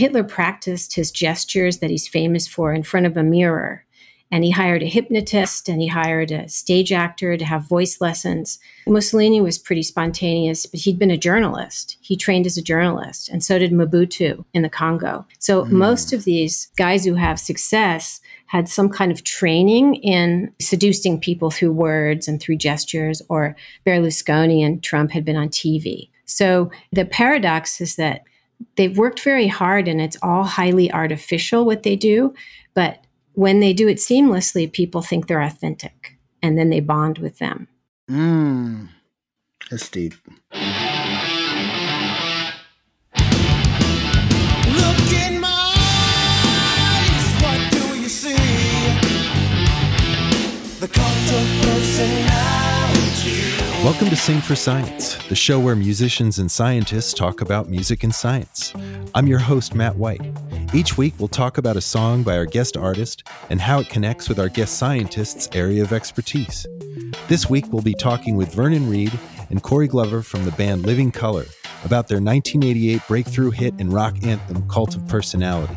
Hitler practiced his gestures that he's famous for in front of a mirror and he hired a hypnotist and he hired a stage actor to have voice lessons. Mussolini was pretty spontaneous, but he'd been a journalist. He trained as a journalist, and so did Mobutu in the Congo. So mm. most of these guys who have success had some kind of training in seducing people through words and through gestures, or Berlusconi and Trump had been on TV. So the paradox is that they've worked very hard and it's all highly artificial what they do, but when they do it seamlessly, people think they're authentic and then they bond with them. Mm, that's deep. The cult of personality. Welcome to Sing for Science, the show where musicians and scientists talk about music and science. I'm your host, Matt Whyte. Each week, we'll talk about a song by our guest artist and how it connects with our guest scientist's area of expertise. This week, we'll be talking with Vernon Reid and Corey Glover from the band Living Colour about their 1988 breakthrough hit and rock anthem, Cult of Personality.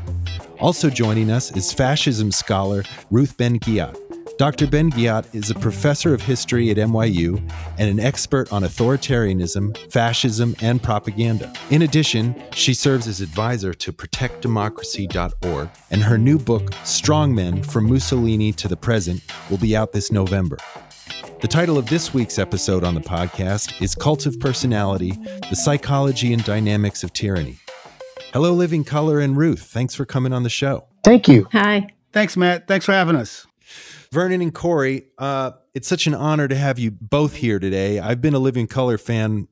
Also joining us is fascism scholar Ruth Ben-Ghiat, Dr. Ben-Ghiat is a professor of history at NYU and an expert on authoritarianism, fascism, and propaganda. In addition, she serves as advisor to protectdemocracy.org, and her new book, Strongmen From Mussolini to the Present, will be out this November. The title of this week's episode on the podcast is Cult of Personality The Psychology and Dynamics of Tyranny. Hello, Living Colour and Ruth. Thanks for coming on the show. Thank you. Hi. Thanks, Matt. Thanks for having us. Vernon and Corey, uh, it's such an honor to have you both here today. I've been a Living Colour fan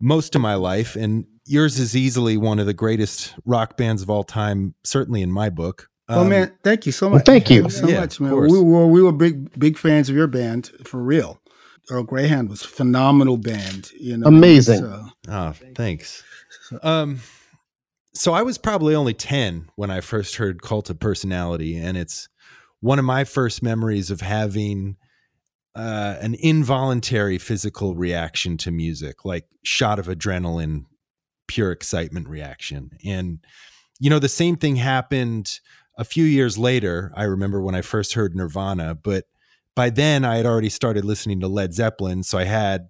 most of my life, and yours is easily one of the greatest rock bands of all time, certainly in my book. Um, oh man, thank you so much. Well, thank you so yeah, much, man. We were we were big big fans of your band for real. Earl Greyhound was a phenomenal band. You know, amazing. So, oh, thanks. Um, so I was probably only ten when I first heard Cult of Personality, and it's one of my first memories of having uh, an involuntary physical reaction to music, like shot of adrenaline, pure excitement reaction. And, you know, the same thing happened a few years later. I remember when I first heard Nirvana, but by then I had already started listening to Led Zeppelin. So I had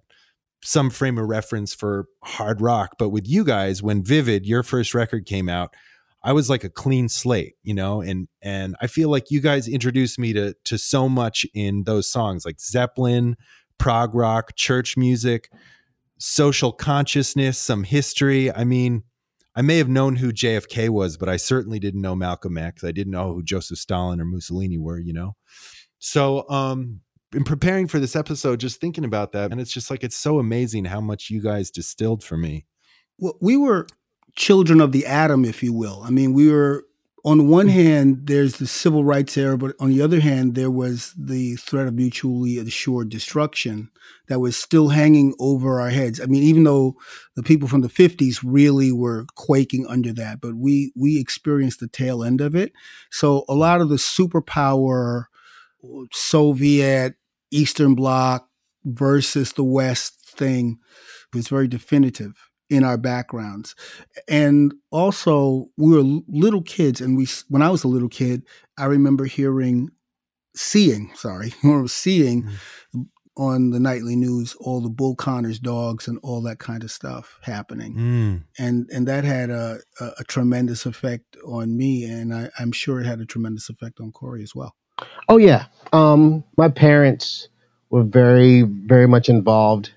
some frame of reference for hard rock. But with you guys, when Vivid, your first record came out, I was like a clean slate, you know, and and I feel like you guys introduced me to to so much in those songs like Zeppelin, prog rock, church music, social consciousness, some history. I mean, I may have known who JFK was, but I certainly didn't know Malcolm X. I didn't know who Joseph Stalin or Mussolini were, you know. So, um in preparing for this episode, just thinking about that, and it's just like it's so amazing how much you guys distilled for me. Well, we were children of the atom, if you will. I mean, we were on one mm. hand, there's the civil rights era, but on the other hand, there was the threat of mutually assured destruction that was still hanging over our heads. I mean, even though the people from the 50s really were quaking under that, but we we experienced the tail end of it. So a lot of the superpower Soviet Eastern Bloc versus the West thing was very definitive in our backgrounds. And also, we were little kids, and we when I was a little kid, I remember hearing, seeing, sorry, or seeing mm-hmm. on the nightly news all the Bull Connors dogs and all that kind of stuff happening, mm. and and that had a, a, a, tremendous effect on me, and I, I'm sure it had a tremendous effect on Corey as well. Oh yeah, um, my parents were very very much involved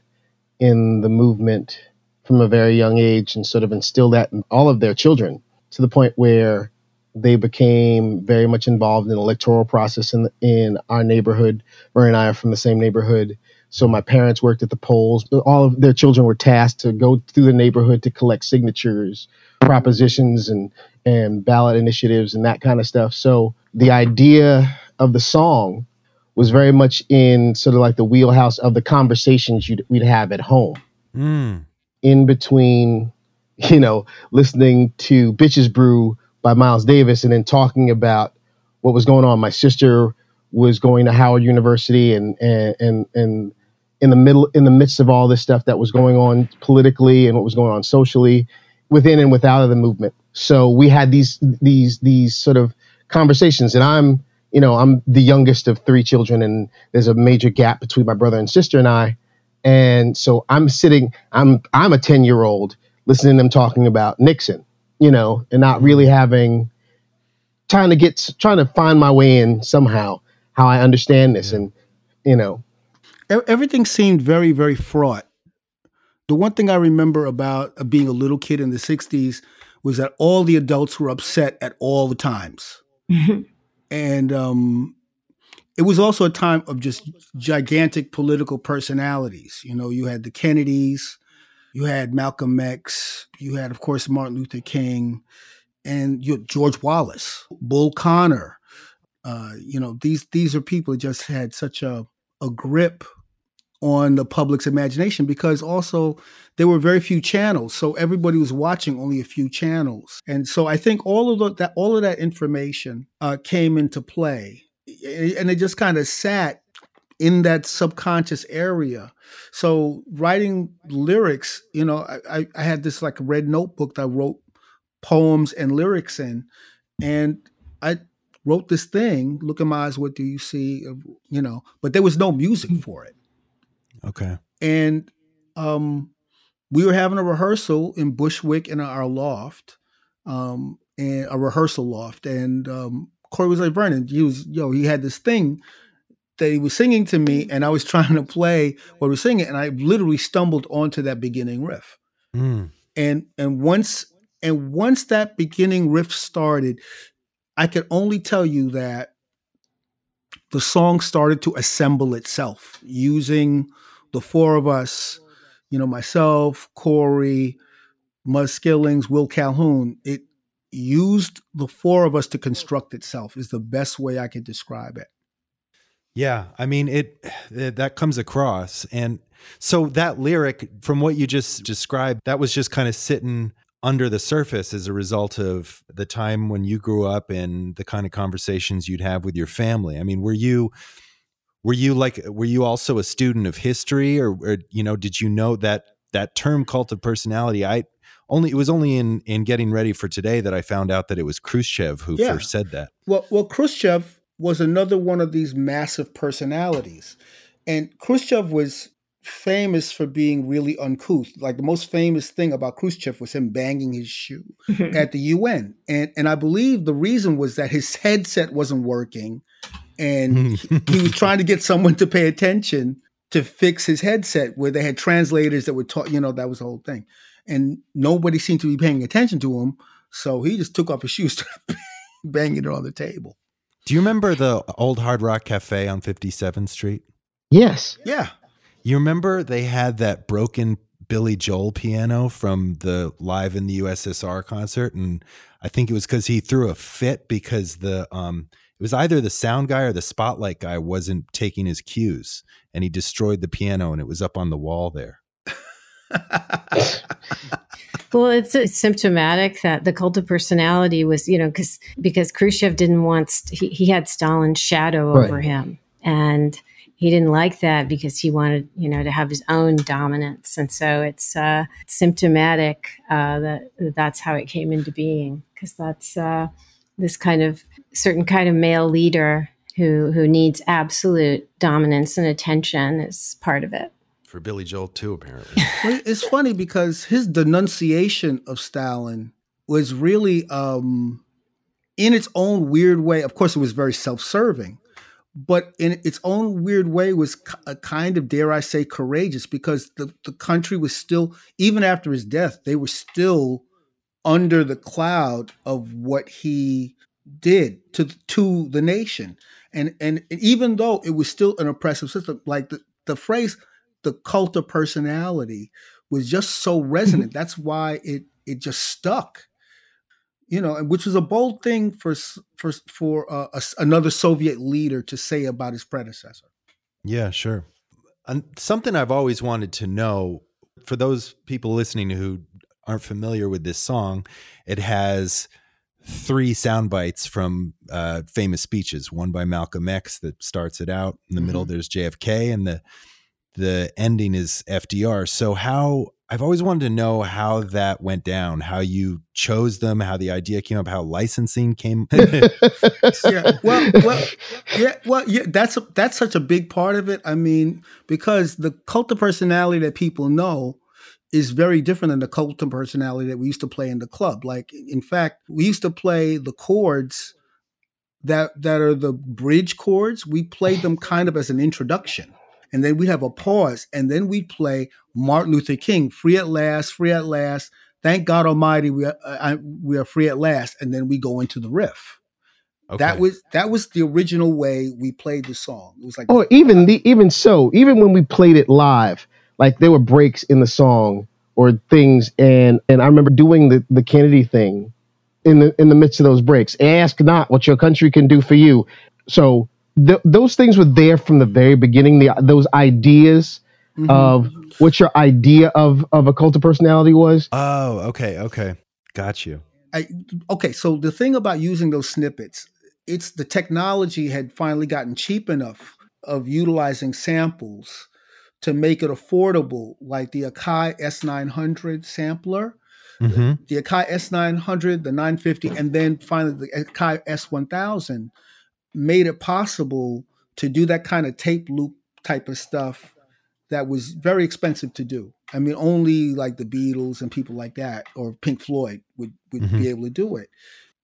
in the movement from a very young age and sort of instill that in all of their children to the point where they became very much involved in the electoral process in in our neighborhood. Murray and I are from the same neighborhood. So my parents worked at the polls. All of their children were tasked to go through the neighborhood to collect signatures, propositions, and and ballot initiatives and that kind of stuff. So the idea of the song was very much in sort of like the wheelhouse of the conversations we'd have at home. Mm in between, you know, listening to Bitches Brew by Miles Davis and then talking about what was going on. My sister was going to Howard University and and and and in the middle in the midst of all this stuff that was going on politically and what was going on socially within and without of the movement. So we had these these these sort of conversations, and I'm you know I'm the youngest of three children, and there's a major gap between my brother and sister and I, and so I'm sitting I'm I'm a ten year old listening to them talking about Nixon, you know, and not really having trying to get trying to find my way in somehow how I understand this, and you know, everything seemed very very fraught. The one thing I remember about uh, being a little kid in the '60s was that all the adults were upset at all the times. Mm-hmm. And um, it was also a time of just gigantic political personalities. You know, you had the Kennedys, you had Malcolm X, you had, of course, Martin Luther King, and you George Wallace, Bull Connor. Uh, you know, these these are people that just had such a a grip on the public's imagination because also there were very few channels so everybody was watching only a few channels and so i think all of the, that all of that information uh, came into play and it just kind of sat in that subconscious area so writing lyrics you know I, I had this like red notebook that i wrote poems and lyrics in and i wrote this thing look in my eyes what do you see you know but there was no music hmm. for it Okay. And um, we were having a rehearsal in Bushwick in our loft, um, and a rehearsal loft. And um, Corey was like, Vernon, he was, yo, he had this thing that he was singing to me, and I was trying to play what he was singing, and I literally stumbled onto that beginning riff. Mm. And and once and once that beginning riff started, I could only tell you that the song started to assemble itself using the four of us, you know, myself, Corey, Muzz Skillings, Will Calhoun, it used the four of us to construct itself is the best way I could describe it. Yeah, I mean it, it that comes across and so that lyric from what you just described that was just kind of sitting under the surface as a result of the time when you grew up and the kind of conversations you'd have with your family. I mean, were you were you like were you also a student of history or, or you know did you know that that term cult of personality i only it was only in in getting ready for today that i found out that it was khrushchev who yeah. first said that well well khrushchev was another one of these massive personalities and khrushchev was famous for being really uncouth. Like the most famous thing about Khrushchev was him banging his shoe at the UN. And and I believe the reason was that his headset wasn't working and he, he was trying to get someone to pay attention to fix his headset where they had translators that were taught you know, that was the whole thing. And nobody seemed to be paying attention to him. So he just took off his shoes, banging it on the table. Do you remember the old Hard Rock Cafe on 57th Street? Yes. Yeah. You remember they had that broken Billy Joel piano from the Live in the USSR concert? And I think it was because he threw a fit because the, um, it was either the sound guy or the spotlight guy wasn't taking his cues and he destroyed the piano and it was up on the wall there. well, it's, it's, symptomatic that the cult of personality was, you know, because because Khrushchev didn't want he, he had Stalin's shadow right. over him, and he didn't like that because he wanted, you know, to have his own dominance, and so it's uh, symptomatic uh, that that's how it came into being because that's uh, this kind of certain kind of male leader who who needs absolute dominance and attention is part of it. For Billy Joel too, apparently. it's funny because his denunciation of Stalin was really um, in its own weird way. Of course, it was very self-serving, but in its own weird way was a kind of dare I say courageous because the, the country was still even after his death they were still under the cloud of what he did to to the nation and and even though it was still an oppressive system like the, the phrase the cult of personality was just so resonant that's why it it just stuck you know which was a bold thing for for for uh, a, another soviet leader to say about his predecessor yeah sure and something i've always wanted to know for those people listening who aren't familiar with this song it has three sound bites from uh, famous speeches. One by Malcolm X that starts it out. In the mm-hmm. middle, there's JFK, and the the ending is FDR. So how I've always wanted to know how that went down, how you chose them, how the idea came up, how licensing came. yeah, well, well, yeah, well, yeah. That's a, that's such a big part of it. I mean, because the cult of personality that people know is very different than the cult of personality that we used to play in the club. Like, in fact, we used to play the chords that that are the bridge chords. We played them kind of as an introduction and then we have a pause, and then we play Martin Luther King, "Free at Last, Free at Last." Thank God Almighty, we are uh, we are free at last, and then we go into the riff. Okay. That was that was the original way we played the song. It was like oh, even the even so, even when we played it live, like there were breaks in the song or things, and and I remember doing the the Kennedy thing in the in the midst of those breaks. Ask not what your country can do for you. So th- those things were there from the very beginning. The those ideas mm-hmm. of what your idea of of a cult of personality was. Oh, okay, okay, got you. I, okay, so the thing about using those snippets, it's the technology had finally gotten cheap enough of utilizing samples to make it affordable, like the Akai S900 sampler. Mm-hmm. The, the Akai S900, the 950, and then finally the Akai S1000 made it possible to do that kind of tape loop type of stuff that was very expensive to do. I mean, only like the Beatles and people like that, or Pink Floyd, would would mm-hmm. be able to do it.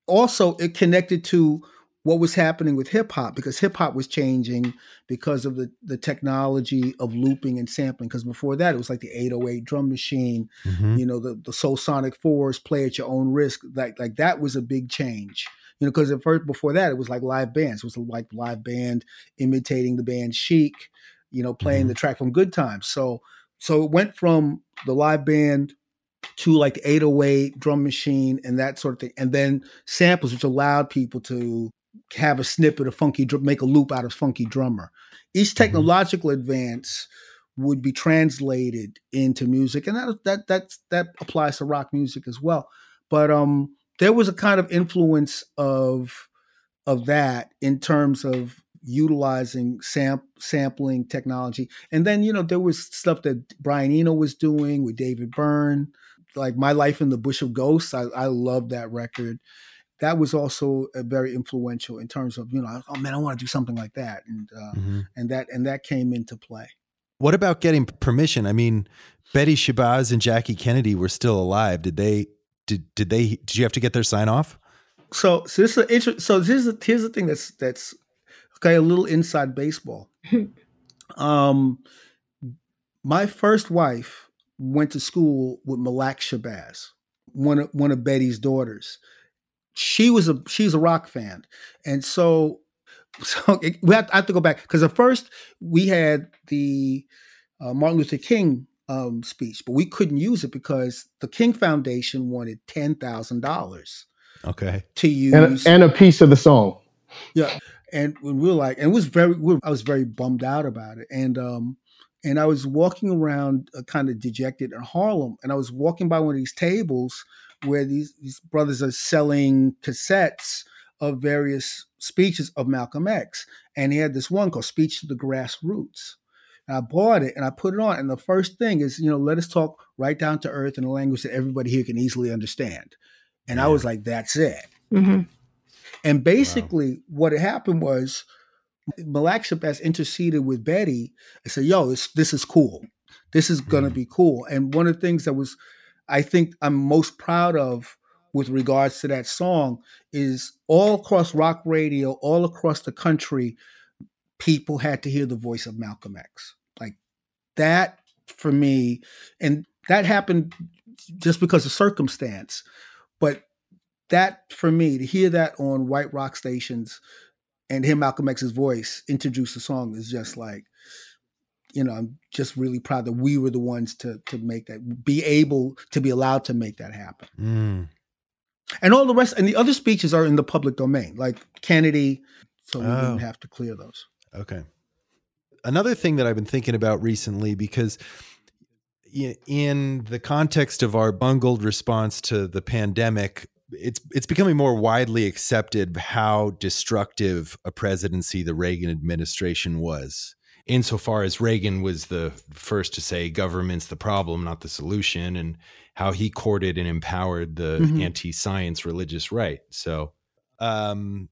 Also, it connected to what was happening with hip hop because hip hop was changing because of the the technology of looping and sampling. Because before that, it was like the 808 drum machine, mm-hmm. you know, the the Soul Sonic Force, play at your own risk. Like like that was a big change you know, because at first before that it was like live bands. It was like live band imitating the band Chic, you know, playing mm-hmm. the track from Good Times. So so it went from the live band to like the 808 drum machine and that sort of thing, and then samples, which allowed people to have a snippet of funky, make a loop out of funky drummer. Each mm-hmm. technological mm-hmm. advance would be translated into music, and that that that that applies to rock music as well. But um, there was a kind of influence of of that in terms of utilizing sam- sampling technology. And then, you know, there was stuff that Brian Eno was doing with David Byrne, like My Life in the Bush of Ghosts. I, I love that record. That was also very influential in terms of, you know, oh man, I want to do something like that. And uh, mm-hmm. and that and that came into play. What about getting permission? I mean, Betty Shabazz and Jackie Kennedy were still alive. Did they did did they did you have to get their sign off? So so this is a, so here's the, here's the thing that's that's okay a little inside baseball. um, my first wife went to school with Malaak Shabazz, one of one of Betty's daughters. She was a she's a rock fan, and so so it, we have, I have to go back because at first we had the uh, Martin Luther King um, speech, but we couldn't use it because the King Foundation wanted ten thousand dollars. Okay. To use and a, and a, piece of the song. Yeah, and we were like, and it was very, we I was very bummed out about it, and um, and I was walking around, uh, kind of dejected in Harlem, and I was walking by one of these tables where these these brothers are selling cassettes of various speeches of Malcolm X, and he had this one called "Speech to the Grassroots." And I bought it and I put it on. And the first thing is, you know, let us talk right down to earth in a language that everybody here can easily understand. And yeah. I was like, that's it. Mm-hmm. And basically, wow. what had happened was Malaak Shabazz interceded with Betty and said, yo, this, this is cool. This is going to mm-hmm. be cool. And one of the things that was, I think I'm most proud of with regards to that song is all across rock radio, all across the country, people had to hear the voice of Malcolm X. Like that for me, and that happened just because of circumstance. But that for me, to hear that on white rock stations and hear Malcolm X's voice introduce the song is just like, you know, I'm just really proud that we were the ones to to make that, be able to be allowed to make that happen. Mm. And all the rest, and the other speeches are in the public domain, like Kennedy, so we oh. didn't have to clear those. Okay. Another thing that I've been thinking about recently, because in the context of our bungled response to the pandemic, it's it's becoming more widely accepted how destructive a presidency the Reagan administration was. insofar as Reagan was the first to say government's the problem, not the solution, and how he courted and empowered the mm-hmm. anti-science religious right. So, um,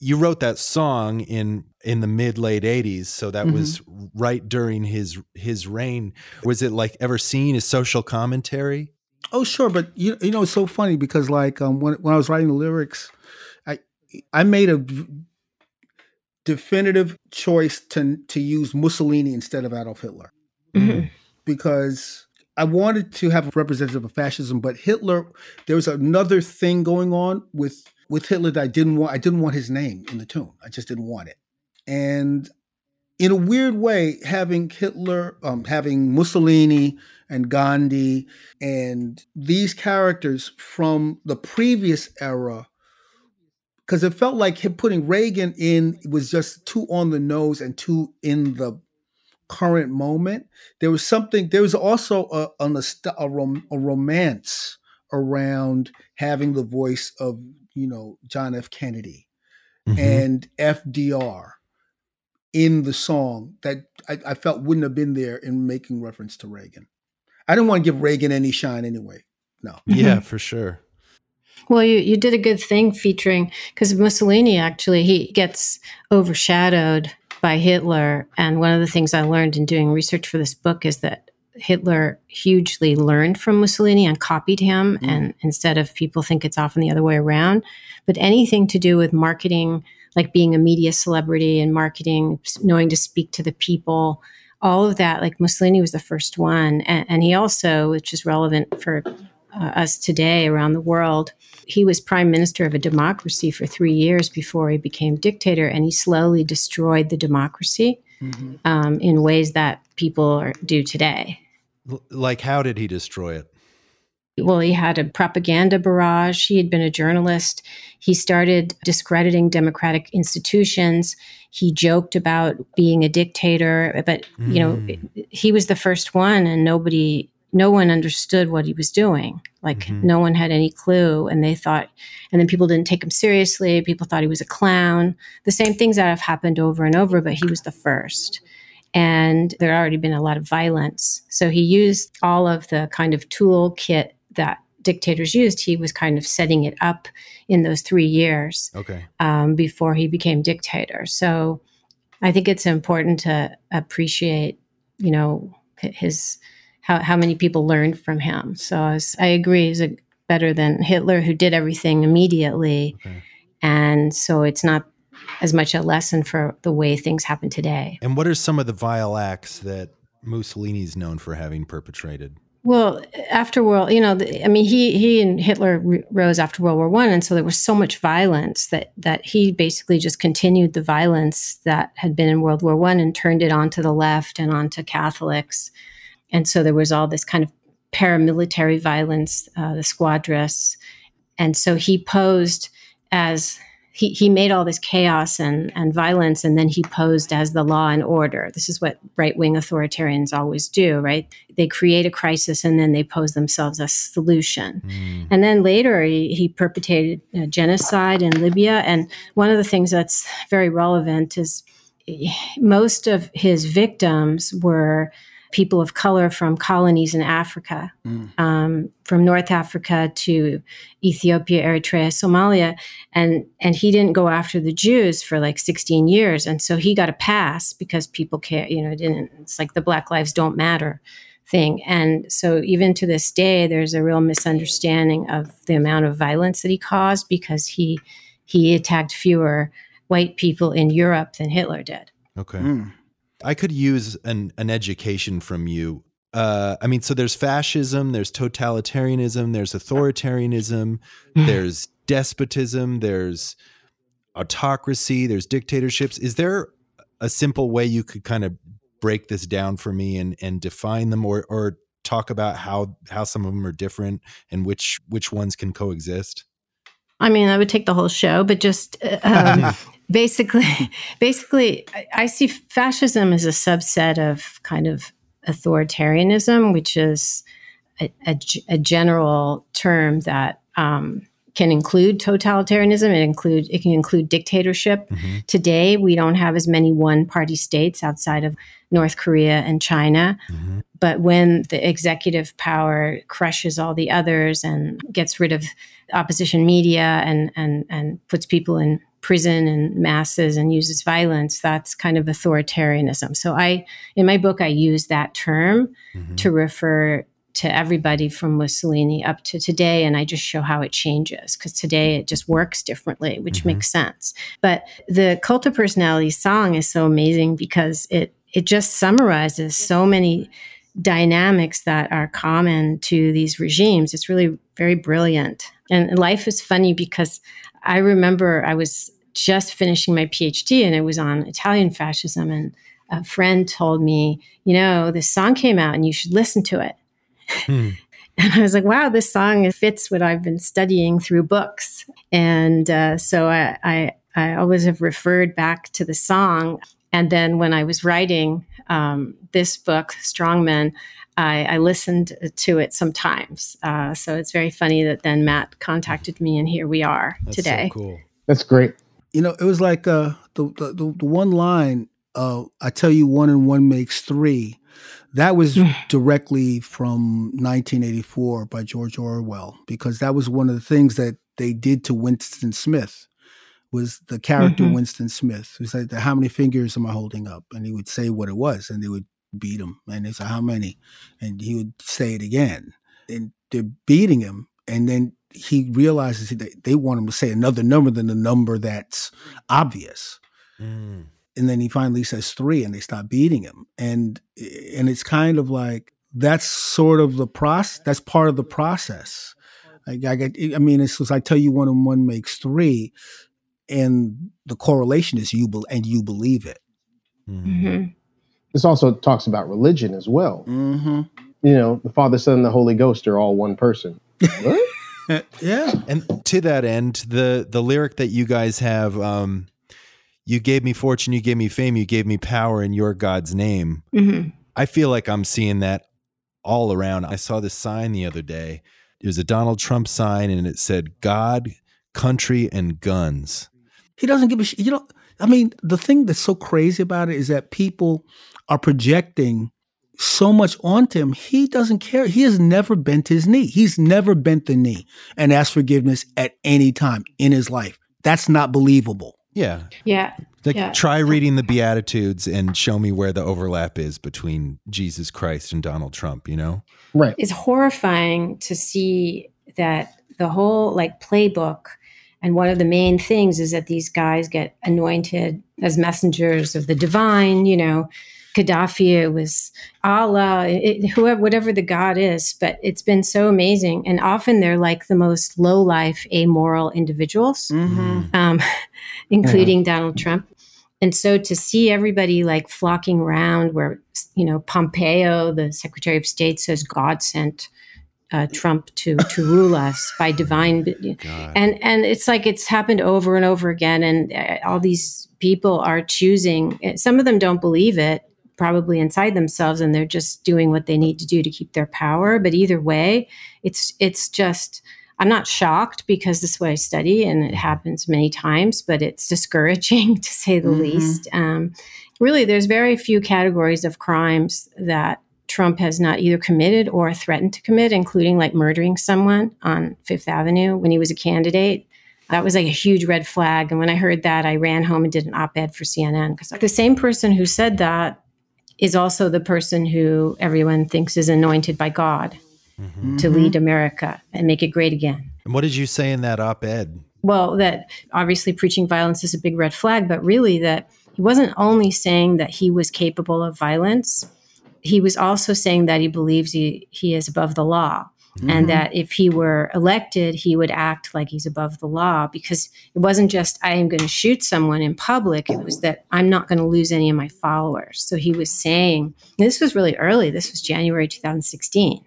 you wrote that song in in the mid late 80s so that mm-hmm. was right during his his reign was it like ever seen as social commentary oh sure but you, you know it's so funny because like um, when, when i was writing the lyrics i i made a definitive choice to to use mussolini instead of adolf hitler mm-hmm. because I wanted to have a representative of fascism, but Hitler, there was another thing going on with with Hitler I didn't want. I didn't want his name in the tune. I just didn't want it. And in a weird way, having Hitler, um, having Mussolini and Gandhi, and these characters from the previous era, because it felt like him putting Reagan in was just too on the nose and too in the current moment. There was something. There was also a a, a, rom, a romance around having the voice of you know, John F. Kennedy mm-hmm. and FDR in the song that I, I, felt wouldn't have been there in making reference to Reagan. I didn't want to give Reagan any shine anyway. No. Yeah, mm-hmm. for sure. Well, you, you did a good thing featuring because Mussolini actually he gets overshadowed by Hitler. And one of the things I learned in doing research for this book is that Hitler hugely learned from Mussolini and copied him, mm. and instead of people think it's often the other way around. But anything to do with marketing, like being a media celebrity and marketing, knowing to speak to the people, all of that, like Mussolini was the first one. And, and he also, which is relevant for uh, us today around the world, he was prime minister of a democracy for three years before he became dictator, and he slowly destroyed the democracy mm-hmm. um, in ways that people are, do today. Like, how did he destroy it? Well, he had a propaganda barrage. He had been a journalist. He started discrediting democratic institutions. He joked about being a dictator, but mm. you know, mm. he was the first one, and nobody, no one understood what he was doing. Like, mm-hmm. no one had any clue, and they thought, and then people didn't take him seriously. People thought he was a clown. The same things that have happened over and over, but he was the first and there had already been a lot of violence. So he used all of the kind of toolkit that dictators used. He was kind of setting it up in those three years okay. um, before he became dictator. So I think it's important to appreciate, you know, his how, how many people learned from him. So I, was, I agree, he's a, better than Hitler, who did everything immediately. Okay. And so it's not as much a lesson for the way things happen today. And what are some of the vile acts that Mussolini's known for having perpetrated? Well, after World, you know, the, I mean, he he and Hitler rose after World War One, and so there was so much violence that that he basically just continued the violence that had been in World War One and turned it onto the left and onto Catholics, and so there was all this kind of paramilitary violence, uh, the squadrists, and so he posed as he, he made all this chaos and, and violence and then he posed as the law and order. This is what right wing authoritarians always do, right? They create a crisis and then they pose themselves as solution. Mm. And then later he, he perpetrated genocide in Libya. And one of the things that's very relevant is most of his victims were people of color from colonies in Africa, mm. um, from North Africa to Ethiopia, Eritrea, Somalia, and and he didn't go after the Jews for like 16 years, and so he got a pass because people care. You know, didn't. It's like the Black Lives Don't Matter thing, and so even to this day, there's a real misunderstanding of the amount of violence that he caused because he he attacked fewer white people in Europe than Hitler did. Okay. Mm. I could use an an education from you. Uh, I mean, so there's fascism, there's totalitarianism, there's authoritarianism, there's despotism, there's autocracy, there's dictatorships. Is there a simple way you could kind of break this down for me and and define them, or or talk about how how some of them are different and which which ones can coexist? I mean, I would take the whole show, but just uh, um, basically, basically, I see fascism as a subset of kind of authoritarianism, which is a, a, a general term that um, can include totalitarianism. It include it can include dictatorship. Mm-hmm. Today, we don't have as many one-party states outside of North Korea and China. Mm-hmm. But when the executive power crushes all the others and gets rid of opposition media and and and puts people in prison and masses and uses violence, that's kind of authoritarianism. So I in my book I use that term mm-hmm. to refer to everybody from Mussolini up to today. And I just show how it changes because today it just works differently, which mm-hmm. makes sense. But the cult of personality song is so amazing because it it just summarizes so many dynamics that are common to these regimes. It's really very brilliant. And life is funny because I remember I was just finishing my PhD and it was on Italian fascism and a friend told me, you know, this song came out and you should listen to it. Hmm. And I was like, wow, this song fits what I've been studying through books. And uh, so I, I, I, always have referred back to the song. And then when I was writing um, this book, Strongmen, I, I, listened to it sometimes. Uh, so it's very funny that then Matt contacted me, and here we are That's today. So cool. That's great. You know, it was like uh, the, the, the one line, uh, I tell you, one and one makes three that was directly from 1984 by George Orwell because that was one of the things that they did to Winston Smith was the character mm-hmm. Winston Smith who said, "How many fingers am I holding up?" And he would say what it was, and they would beat him, and they said, "How many?" And he would say it again, and they're beating him, and then he realizes that they want him to say another number than the number that's obvious. Mm and then he finally says three and they stop beating him and and it's kind of like that's sort of the process that's part of the process I, I, I mean it's i tell you one and one makes three and the correlation is you be, and you believe it mm-hmm. This also talks about religion as well mm-hmm. you know the father son and the holy ghost are all one person yeah and to that end the the lyric that you guys have um you gave me fortune, you gave me fame, you gave me power in your God's name. Mm-hmm. I feel like I'm seeing that all around. I saw this sign the other day. It was a Donald Trump sign and it said God, country, and guns. He doesn't give a shit. You know, I mean, the thing that's so crazy about it is that people are projecting so much onto him. He doesn't care. He has never bent his knee. He's never bent the knee and asked forgiveness at any time in his life. That's not believable. Yeah. Yeah. Like yeah. try reading the Beatitudes and show me where the overlap is between Jesus Christ and Donald Trump, you know? Right. It's horrifying to see that the whole like playbook and one of the main things is that these guys get anointed as messengers of the divine, you know, Gaddafi, it was Allah, it, whoever, whatever the God is. But it's been so amazing, and often they're like the most low life, amoral individuals, mm-hmm. um, including yeah. Donald Trump. And so to see everybody like flocking around, where you know Pompeo, the Secretary of State, says God sent uh, Trump to to rule us by divine, God. and and it's like it's happened over and over again, and uh, all these people are choosing. Some of them don't believe it, probably inside themselves and they're just doing what they need to do to keep their power but either way it's it's just i'm not shocked because this is what i study and it happens many times but it's discouraging to say the mm-hmm. least um, really there's very few categories of crimes that trump has not either committed or threatened to commit including like murdering someone on fifth avenue when he was a candidate that was like a huge red flag. And when I heard that, I ran home and did an op ed for CNN because the same person who said that is also the person who everyone thinks is anointed by God mm-hmm. to lead America and make it great again. And what did you say in that op ed? Well, that obviously preaching violence is a big red flag, but really that he wasn't only saying that he was capable of violence, he was also saying that he believes he, he is above the law. Mm-hmm. And that if he were elected, he would act like he's above the law because it wasn't just, I am going to shoot someone in public. It was that I'm not going to lose any of my followers. So he was saying, this was really early. This was January 2016.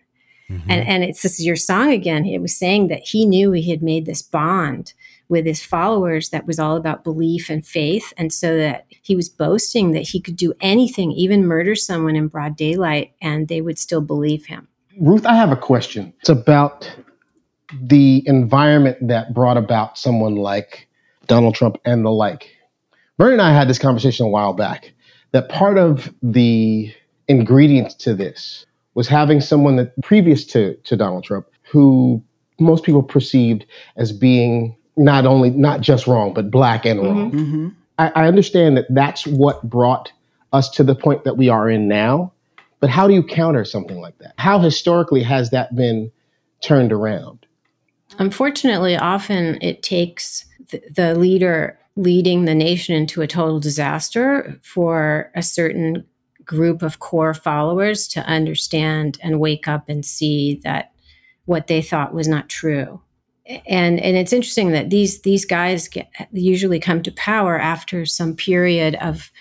Mm-hmm. And, and it's this is your song again. It was saying that he knew he had made this bond with his followers that was all about belief and faith. And so that he was boasting that he could do anything, even murder someone in broad daylight, and they would still believe him. Ruth, I have a question. It's about the environment that brought about someone like Donald Trump and the like. Bernie and I had this conversation a while back that part of the ingredients to this was having someone that previous to, to Donald Trump who most people perceived as being not only not just wrong but black and wrong. Mm-hmm. mm-hmm. I, I understand that that's what brought us to the point that we are in now. But how do you counter something like that? How historically has that been turned around? Unfortunately, often it takes the, the leader leading the nation into a total disaster for a certain group of core followers to understand and wake up and see that what they thought was not true. And and it's interesting that these these guys get, usually come to power after some period of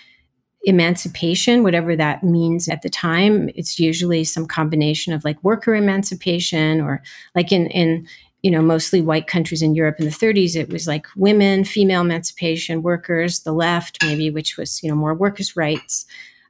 emancipation, whatever that means at the time. It's usually some combination of like worker emancipation or like in in you know mostly white countries in Europe in the 30s. It was like women, female emancipation, workers, the left maybe, which was you know more workers' rights,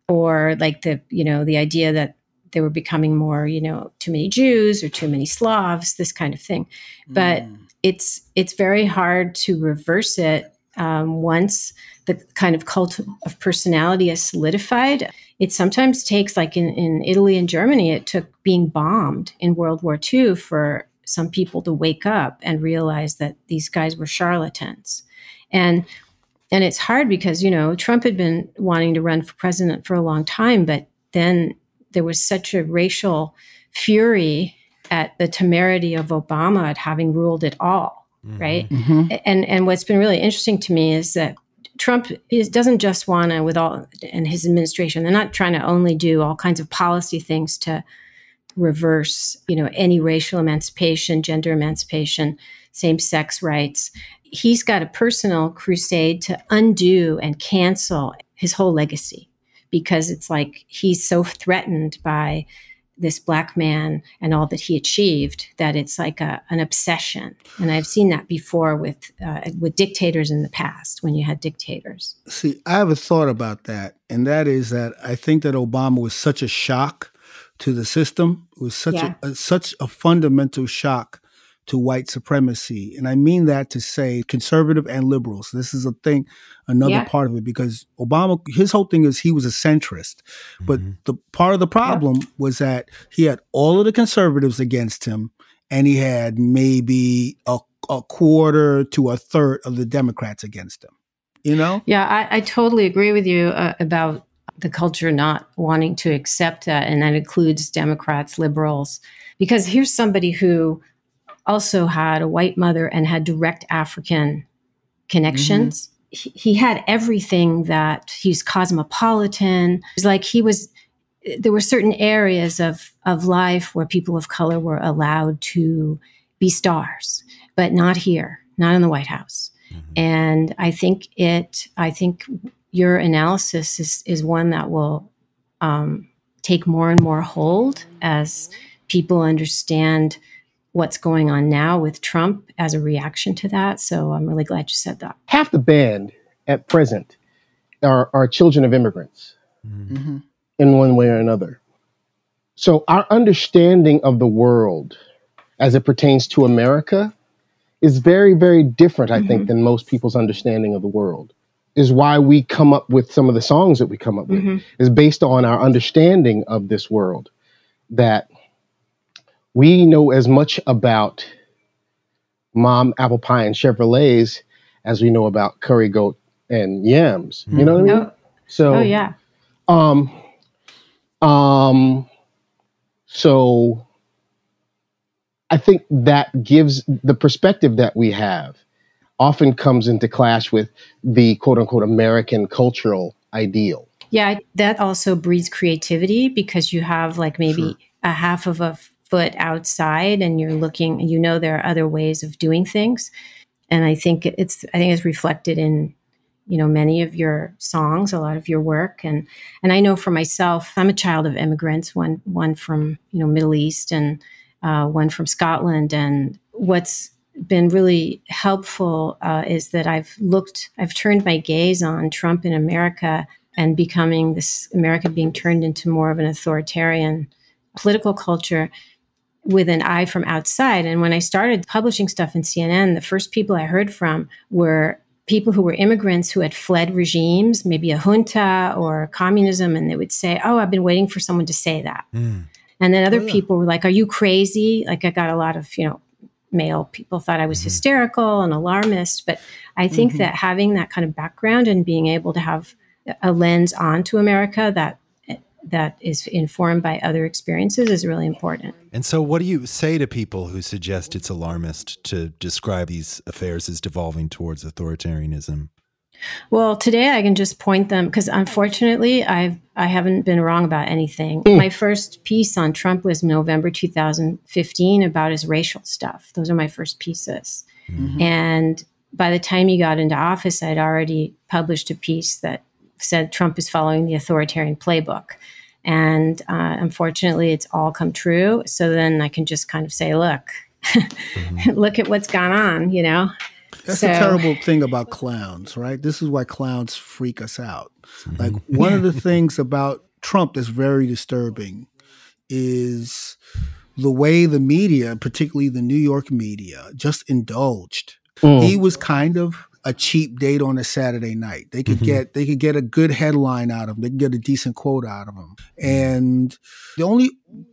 or like the you know the idea that they were becoming more, you know, too many Jews or too many Slavs, this kind of thing. But mm. it's it's very hard to reverse it um, once the kind of cult of personality is solidified. It sometimes takes, like in, in Italy and Germany, it took being bombed in World War II for some people to wake up and realize that these guys were charlatans. And and it's hard because you know Trump had been wanting to run for president for a long time, but then there was such a racial fury at the temerity of Obama at having ruled it all, mm-hmm. right? Mm-hmm. And and what's been really interesting to me is that Trump is, doesn't just want to, with all and his administration, they're not trying to only do all kinds of policy things to reverse, you know, any racial emancipation, gender emancipation, same-sex rights. He's got a personal crusade to undo and cancel his whole legacy because it's like he's so threatened by this black man and all that he achieved that it's like a, an obsession and i've seen that before with uh, with dictators in the past when you had dictators see i have a thought about that and that is that i think that obama was such a shock to the system it was such yeah. a, a such a fundamental shock to white supremacy. And I mean that to say conservative and liberals. This is a thing, another yeah. part of it, because Obama, his whole thing is he was a centrist. Mm-hmm. But the part of the problem yeah. was that he had all of the conservatives against him, and he had maybe a, a quarter to a third of the Democrats against him. You know? Yeah, I, I totally agree with you uh, about the culture not wanting to accept that. And that includes Democrats, liberals. Because here's somebody who also had a white mother and had direct African connections. Mm-hmm. He, he, had everything that he's cosmopolitan. It was like he was. There were certain areas of of life where people of color were allowed to be stars, but not here, not in the White House. Mm-hmm. And I think it. I think your analysis is is one that will um, take more and more hold as people understand what's going on now with Trump as a reaction to that. So I'm really glad you said that. Half the band at present are, are children of immigrants mm-hmm. in one way or another. So our understanding of the world as it pertains to America is very, very different, I mm-hmm. think, than most people's understanding of the world. Is why we come up with some of the songs that we come up with, mm-hmm. is based on our understanding of this world. That we know as much about mom apple pie and Chevrolets as we know about curry goat and yams. You know what I mean? Oh, so, oh yeah. Um, um, so I think that gives the perspective that we have often comes into clash with the quote unquote American cultural ideal. Yeah, that also breeds creativity because you have like maybe sure. a half of a foot outside and you're looking you know there are other ways of doing things. And i think it's i think it's reflected in you know many of your songs a lot of your work. And and i know for myself i'm a child of immigrants one one from you know middle east and uh, one from scotland. And what's been really helpful uh, is that i've looked i've turned my gaze on trump in america and becoming this america being turned into more of an authoritarian political culture with an eye from outside. And when I started publishing stuff in CNN, the first people I heard from were people who were immigrants who had fled regimes, maybe a junta or communism, and they would say, Oh, I've been waiting for someone to say that. Mm. And then other oh, yeah. people were like, Are you crazy? Like I got a lot of, you know, male people thought I was mm-hmm. hysterical and alarmist. But I think mm-hmm. that having that kind of background and being able to have a lens onto America that that is informed by other experiences is really important. And so, what do you say to people who suggest it's alarmist to describe these affairs as devolving towards authoritarianism? Well, today I can just point them because unfortunately I've I haven't been wrong about anything. Mm. My first piece on Trump was November 2015 about his racial stuff. Those are my first pieces. Mm-hmm. And by the time he got into office, I'd already published a piece that said Trump is following the authoritarian playbook. And uh, unfortunately, it's all come true. So then I can just kind of say, look, mm-hmm. look at what's gone on, you know? That's so, the terrible thing about clowns, right? This is why clowns freak us out. Mm-hmm. Like, one yeah. of the things about Trump that's very disturbing is the way the media, particularly the New York media, just indulged. Mm. He was kind of a cheap date on a Saturday night. They could mm-hmm. get they could get a good headline out of them. They could get a decent quote out of them. And the only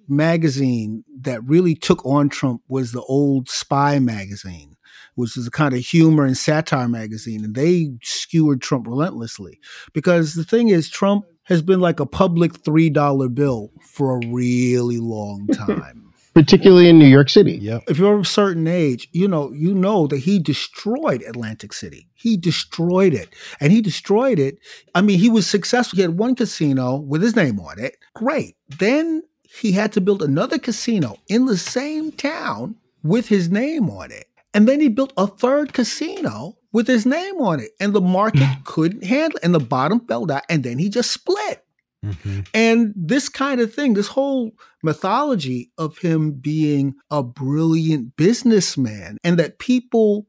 magazine that really took on Trump was the old Spy magazine, which is a kind of humor and satire magazine, and they skewered Trump relentlessly because the thing is Trump has been like a public three dollar bill for a really long time particularly in New York City. Yeah. If you're of a certain age, you know, you know that he destroyed Atlantic City. He destroyed it. And he destroyed it. I mean, he was successful. He had one casino with his name on it. Great. Then he had to build another casino in the same town with his name on it. And then he built a third casino with his name on it. And the market hmm. couldn't handle it. And the bottom fell out. And then he just split. Mm-hmm. And this kind of thing, this whole mythology of him being a brilliant businessman, and that people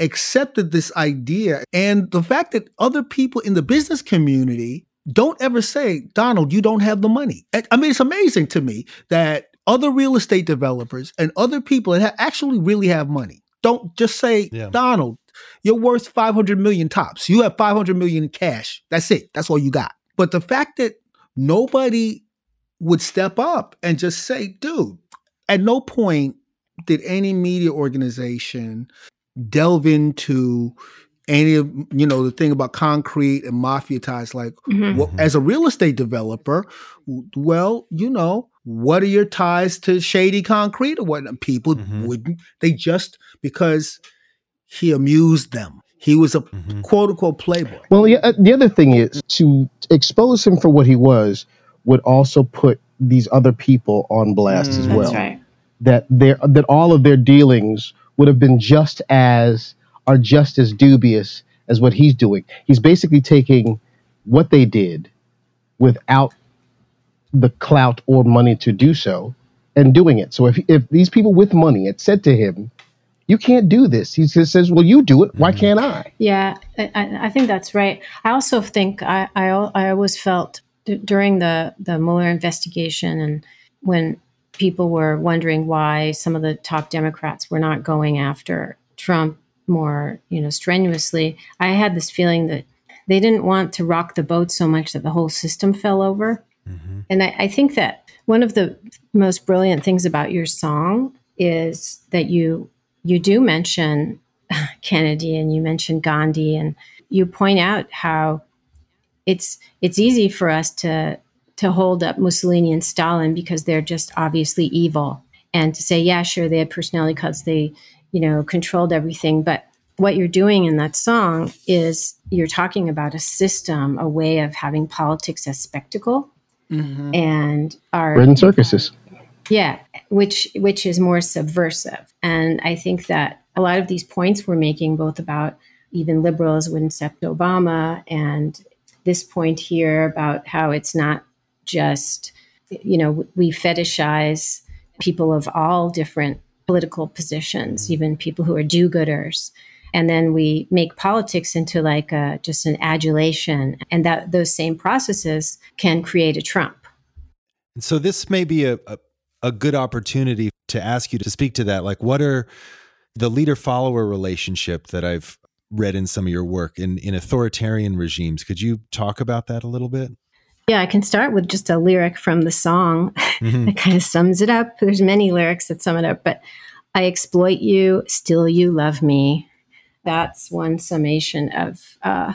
accepted this idea, and the fact that other people in the business community don't ever say, Donald, you don't have the money. I mean, it's amazing to me that other real estate developers and other people that actually really have money don't just say, yeah. Donald, you're worth 500 million tops. You have 500 million cash. That's it. That's all you got. But the fact that nobody would step up and just say, dude, at no point did any media organization delve into any of you know the thing about concrete and mafia ties like mm-hmm. well, as a real estate developer well you know what are your ties to shady concrete or what people mm-hmm. wouldn't they just because he amused them he was a mm-hmm. quote unquote playboy. Well, yeah, uh, the other thing is to expose him for what he was would also put these other people on blast mm, as well. Right. That their that all of their dealings would have been just as are just as dubious as what he's doing. He's basically taking what they did without the clout or money to do so and doing it. So if if these people with money had said to him, you can't do this. He just says, well, you do it. Why mm-hmm. can't I? Yeah, I, I think that's right. I also think I, I, I always felt d- during the, the Mueller investigation and when people were wondering why some of the top Democrats were not going after Trump more, you know, strenuously, I had this feeling that they didn't want to rock the boat so much that the whole system fell over. Mm-hmm. And I, I think that one of the most brilliant things about your song is that you you do mention Kennedy and you mention Gandhi and you point out how it's it's easy for us to to hold up Mussolini and Stalin because they're just obviously evil and to say yeah sure they had personality cults they you know controlled everything but what you're doing in that song is you're talking about a system a way of having politics as spectacle mm-hmm. and our bread and circuses yeah, which which is more subversive. And I think that a lot of these points we're making, both about even liberals would accept Obama, and this point here about how it's not just, you know, we fetishize people of all different political positions, mm-hmm. even people who are do-gooders. And then we make politics into like a, just an adulation, and that those same processes can create a Trump. And so this may be a, a a good opportunity to ask you to speak to that. Like, what are the leader follower relationship that I've read in some of your work in, in authoritarian regimes? Could you talk about that a little bit? Yeah, I can start with just a lyric from the song mm-hmm. that kind of sums it up. There's many lyrics that sum it up, but I exploit you, still you love me. That's one summation of uh,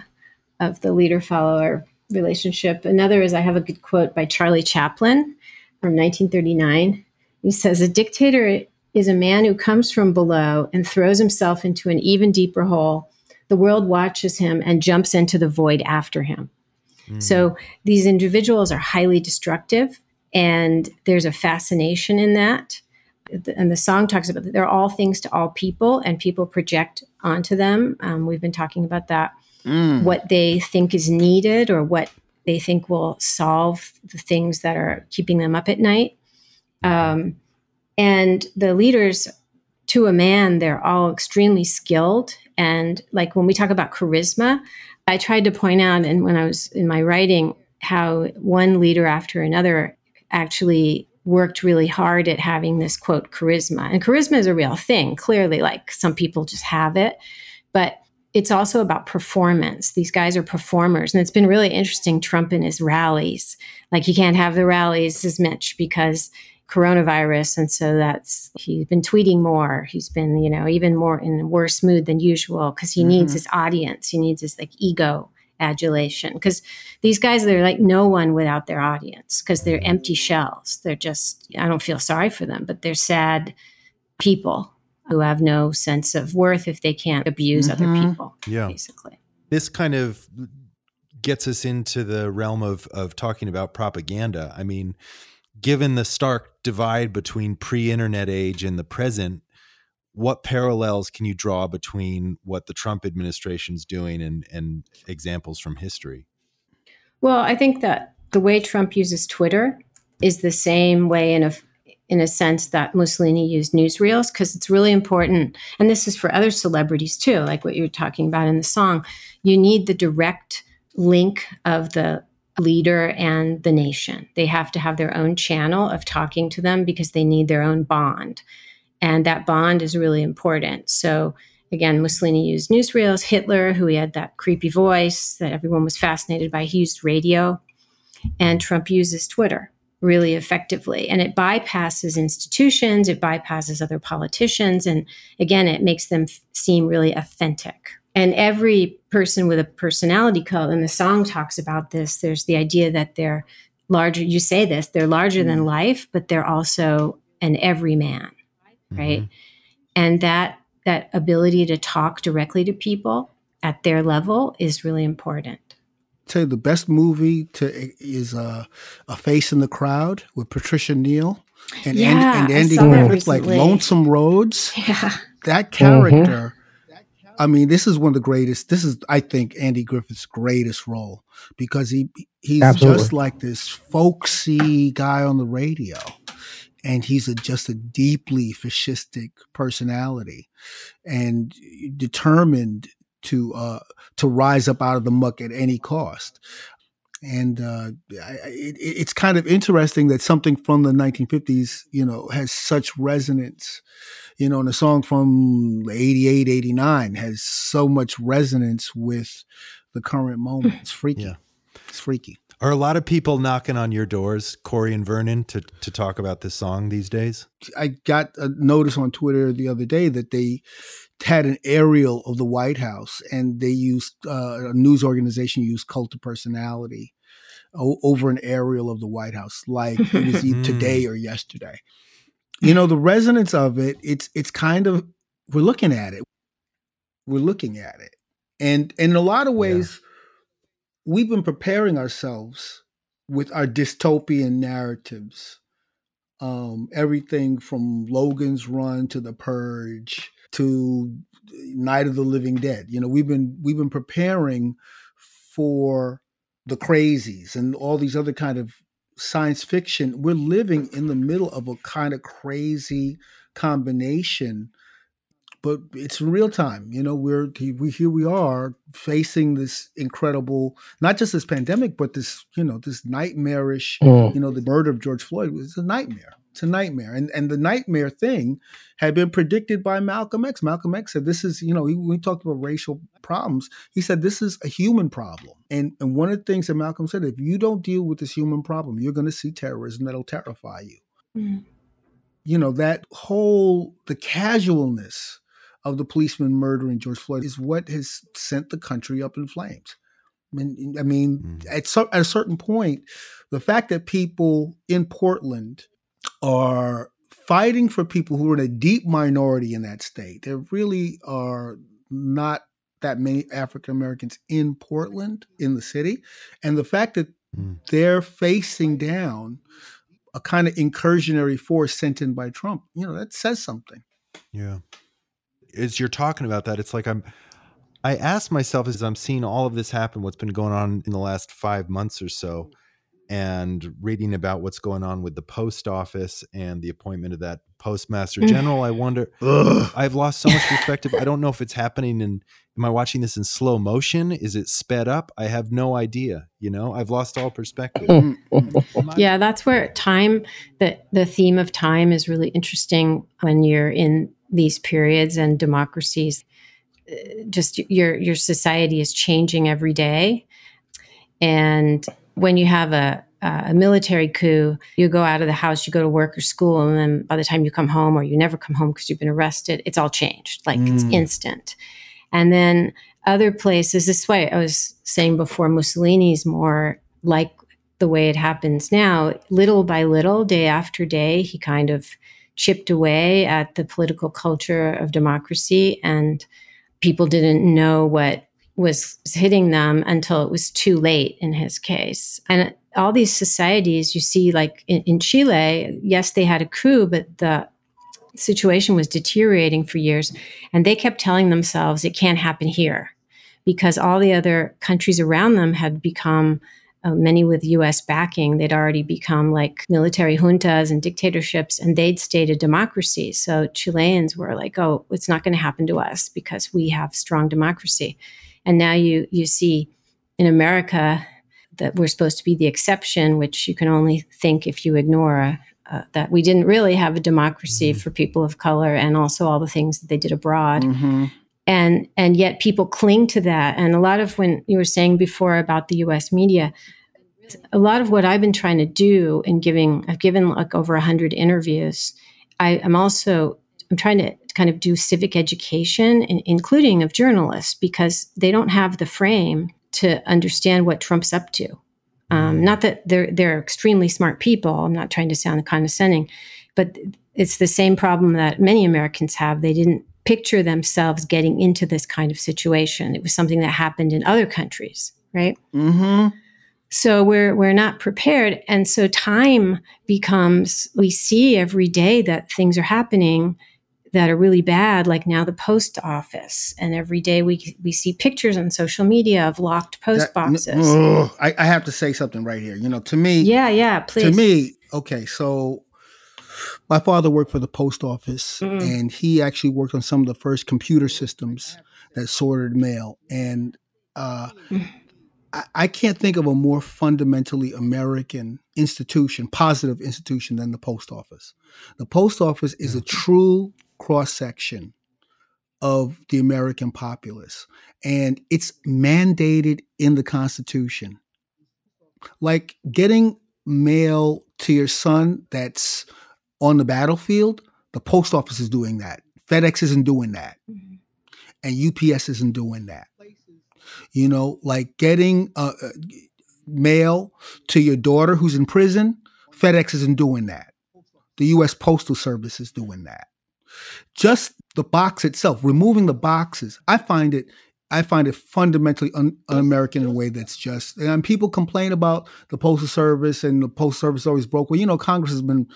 of the leader follower relationship. Another is I have a good quote by Charlie Chaplin from 1939. He says, "A dictator is a man who comes from below and throws himself into an even deeper hole. The world watches him and jumps into the void after him." Mm. So these individuals are highly destructive, and there's a fascination in that. And the song talks about that they're all things to all people, and people project onto them. Um, we've been talking about that. Mm. What they think is needed, or what they think will solve the things that are keeping them up at night. Um, and the leaders, to a man, they're all extremely skilled. And like when we talk about charisma, I tried to point out, and when I was in my writing, how one leader after another actually worked really hard at having this quote charisma. And charisma is a real thing, clearly, like some people just have it. But it's also about performance. These guys are performers. And it's been really interesting, Trump in his rallies. Like, you can't have the rallies as much because coronavirus. And so that's, he's been tweeting more. He's been, you know, even more in worse mood than usual because he mm-hmm. needs his audience. He needs his like ego adulation because these guys they're like no one without their audience because they're empty shells they're just i don't feel sorry for them but they're sad people who have no sense of worth if they can't abuse mm-hmm. other people yeah basically this kind of gets us into the realm of of talking about propaganda i mean given the stark divide between pre-internet age and the present what parallels can you draw between what the Trump administration is doing and, and examples from history? Well, I think that the way Trump uses Twitter is the same way in a in a sense that Mussolini used newsreels because it's really important. And this is for other celebrities too, like what you're talking about in the song. You need the direct link of the leader and the nation. They have to have their own channel of talking to them because they need their own bond. And that bond is really important. So, again, Mussolini used newsreels. Hitler, who he had that creepy voice that everyone was fascinated by, he used radio. And Trump uses Twitter really effectively. And it bypasses institutions, it bypasses other politicians. And again, it makes them f- seem really authentic. And every person with a personality cult, and the song talks about this, there's the idea that they're larger, you say this, they're larger mm. than life, but they're also an everyman right? Mm-hmm. And that that ability to talk directly to people at their level is really important. Tell you the best movie to is uh, a face in the crowd with Patricia Neal and yeah, Andy, and Andy Griffith, like Lonesome Rhodes. Yeah, that character. Mm-hmm. I mean, this is one of the greatest. This is, I think, Andy Griffith's greatest role because he he's Absolutely. just like this folksy guy on the radio and he's a, just a deeply fascistic personality and determined to uh, to rise up out of the muck at any cost. And uh, it, it's kind of interesting that something from the 1950s, you know, has such resonance. You know, and a song from 88, 89 has so much resonance with the current moment. It's freaky. Yeah. It's freaky. Are a lot of people knocking on your doors, Corey and Vernon, to, to talk about this song these days? I got a notice on Twitter the other day that they had an aerial of the White House and they used uh, a news organization used cult of personality o- over an aerial of the White House, like it was today or yesterday. You know, the resonance of it, it's it's kind of we're looking at it. We're looking at it. And, and in a lot of ways, we've been preparing ourselves with our dystopian narratives. Um, everything from Logan's Run to The Purge to Night of the Living Dead. You know, we've been we've been preparing for the crazies and all these other kind of science fiction. We're living in the middle of a kind of crazy combination but it's real time. You know, we're we here we are facing this incredible, not just this pandemic, but this you know this nightmarish. Mm. You know, the murder of George Floyd was a nightmare. It's a nightmare. And and the nightmare thing had been predicted by Malcolm X. Malcolm X said this is, you know, he, we talked about racial problems, he said this is a human problem. And and one of the things that Malcolm said, if you don't deal with this human problem, you're going to see terrorism that'll terrify you. Mm. You know, that whole the casualness of the policeman murdering George Floyd is what has sent the country up in flames. I mean, I mean mm. at, so, at a certain point, the fact that people in Portland are fighting for people who are in a deep minority in that state. There really are not that many African Americans in Portland, in the city. And the fact that mm. they're facing down a kind of incursionary force sent in by Trump, you know, that says something. Yeah. As you're talking about that, it's like I'm I ask myself as I'm seeing all of this happen, what's been going on in the last five months or so, and reading about what's going on with the post office and the appointment of that postmaster mm. general, I wonder. I've lost so much perspective. I don't know if it's happening in. Am I watching this in slow motion? Is it sped up? I have no idea. You know, I've lost all perspective. yeah, that's where time. That the theme of time is really interesting when you're in these periods and democracies. Uh, just your your society is changing every day, and when you have a, a military coup, you go out of the house, you go to work or school, and then by the time you come home or you never come home because you've been arrested, it's all changed. Like mm. it's instant. And then other places, this way I was saying before, Mussolini's more like the way it happens now. Little by little, day after day, he kind of chipped away at the political culture of democracy, and people didn't know what was hitting them until it was too late in his case. And all these societies you see, like in, in Chile, yes, they had a coup, but the situation was deteriorating for years. And they kept telling themselves it can't happen here because all the other countries around them had become. Uh, many with US backing, they'd already become like military juntas and dictatorships, and they'd stayed a democracy. So Chileans were like, oh, it's not going to happen to us because we have strong democracy. And now you you see in America that we're supposed to be the exception, which you can only think if you ignore uh, that we didn't really have a democracy mm-hmm. for people of color, and also all the things that they did abroad. Mm-hmm. And and yet people cling to that. And a lot of when you were saying before about the U.S. media, a lot of what I've been trying to do in giving, I've given like over a hundred interviews. I, I'm also I'm trying to kind of do civic education, including of journalists, because they don't have the frame to understand what Trump's up to. Um, mm. not that they're they're extremely smart people. I'm not trying to sound condescending, but it's the same problem that many Americans have. They didn't picture themselves getting into this kind of situation. It was something that happened in other countries, right? Mm-hmm. So we're we're not prepared, and so time becomes. We see every day that things are happening, that are really bad, like now the post office. And every day we we see pictures on social media of locked post that, boxes. I, I, have to say something right here. You know, to me, yeah, yeah, please. To me, okay, so my father worked for the post office, mm. and he actually worked on some of the first computer systems that sorted mail. And uh. I, I can't think of a more fundamentally American institution, positive institution than the post office. The post office is a true cross section of the American populace. And it's mandated in the Constitution. Like getting mail to your son that's on the battlefield, the post office is doing that. FedEx isn't doing that. Mm-hmm. And UPS isn't doing that. You know, like getting uh, uh, mail to your daughter who's in prison, FedEx isn't doing that. The US Postal Service is doing that just the box itself, removing the boxes, I find it I find it fundamentally un- un-American in a way that's just. And people complain about the postal service and the postal service always broke. Well, you know, Congress has been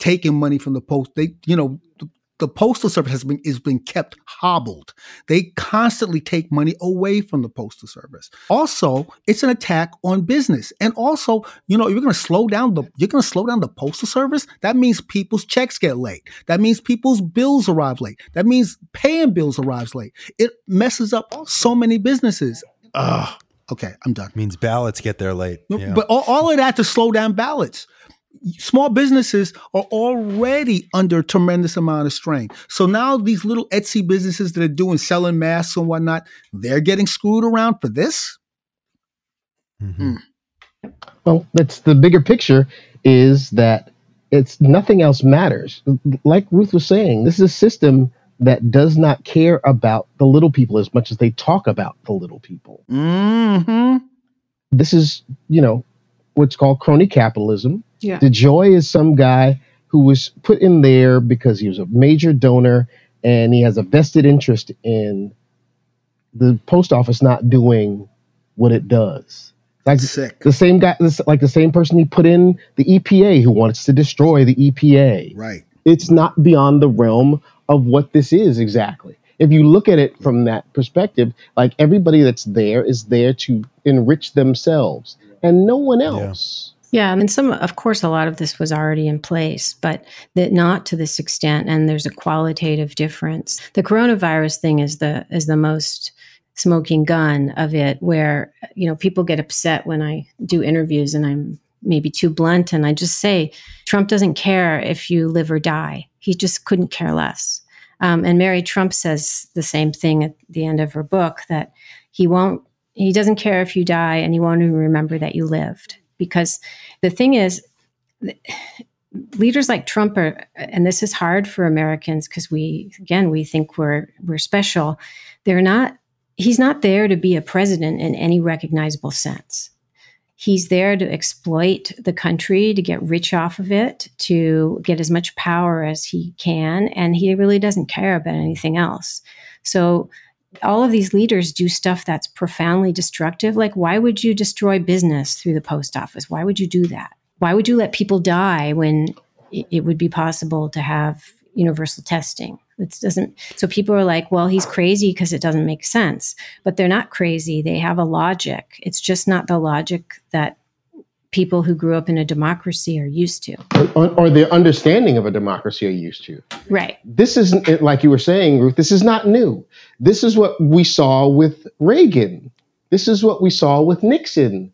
taking money from the post. They, you know, the postal service has been is being kept hobbled. They constantly take money away from the postal service. Also, it's an attack on business. And also, you know, you're going to slow down the you're going to slow down the postal service. That means people's checks get late. That means people's bills arrive late. That means paying bills arrives late. It messes up so many businesses. Ugh. Okay, I'm done. Means ballots get there late. Yeah. But all, all of that to slow down ballots small businesses are already under a tremendous amount of strain. So now these little Etsy businesses that are doing selling masks and whatnot, they're getting screwed around for this. Mm-hmm. Mm. Well, that's the bigger picture is that it's nothing else matters. Like Ruth was saying, this is a system that does not care about the little people as much as they talk about the little people. Mm-hmm. This is, you know, what's called crony capitalism. Yeah. DeJoy is some guy who was put in there because he was a major donor and he has a vested interest in the post office not doing what it does. Like Sick. the same guy, like the same person he put in the EPA who wants to destroy the EPA. Right. It's not beyond the realm of what this is exactly. If you look at it from that perspective, like everybody that's there is there to enrich themselves and no one else. Yeah, mean, some, of course, a lot of this was already in place, but that not to this extent. And there's a qualitative difference. The coronavirus thing is the is the most smoking gun of it, where you know people get upset when I do interviews and I'm maybe too blunt, and I just say Trump doesn't care if you live or die. He just couldn't care less. Um, and Mary Trump says the same thing at the end of her book that he won't. He doesn't care if you die, and he won't even remember that you lived because the thing is leaders like Trump are and this is hard for Americans because we again we think we're we're special. They're not he's not there to be a president in any recognizable sense. He's there to exploit the country to get rich off of it to get as much power as he can and he really doesn't care about anything else. So all of these leaders do stuff that's profoundly destructive. Like, why would you destroy business through the post office? Why would you do that? Why would you let people die when it, would be possible to have universal testing? It doesn't. So people are like, well, he's crazy because it doesn't make sense. But they're not crazy. They have a logic. It's just not the logic that people who grew up in a democracy are used to. Or, or their understanding of a democracy are used to. Right. This isn't like you were saying, Ruth. This is not new. This is what we saw with Reagan. This is what we saw with Nixon.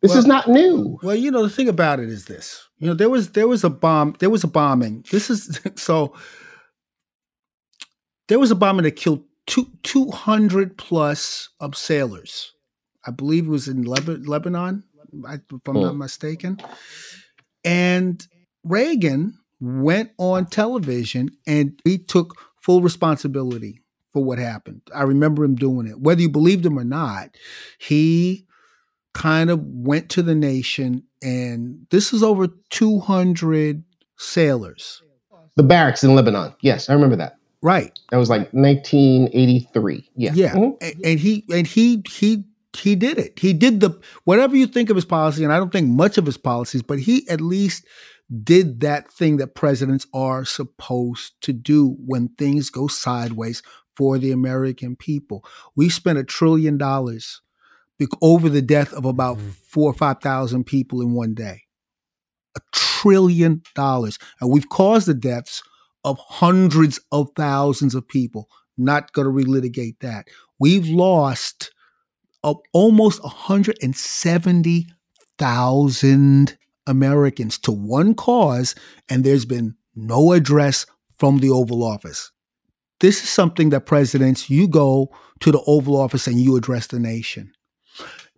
This Well- is not new. Well, you know, the thing about it is this. You know, there was there was a bomb, there was a bombing. This is so there was a bombing that killed two two hundred plus of sailors. I believe it was in Leb- Lebanon, if I'm not Hmm. mistaken. And Reagan went on television and he took full responsibility for what happened. I remember him doing it. Whether you believed him or not, he kind of went to the nation and this is over 200 sailors. The barracks in Lebanon. Yes, I remember that. Right. That was like 1983. Yeah. Yeah. Mhm. A- And he and he he he did it. He did the whatever you think of his policy, and I don't think much of his policies, but he at least did that thing that presidents are supposed to do when things go sideways for the American people. We spent a trillion dollars over the death of about Mhm. four or five thousand people in one day. A trillion dollars, and we've caused the deaths of hundreds of thousands of people. Not going to relitigate that. We've lost uh, almost 170,000 Americans to one cause, and there's been no address from the Oval Office. This is something that presidents, you go to the Oval Office and you address the nation.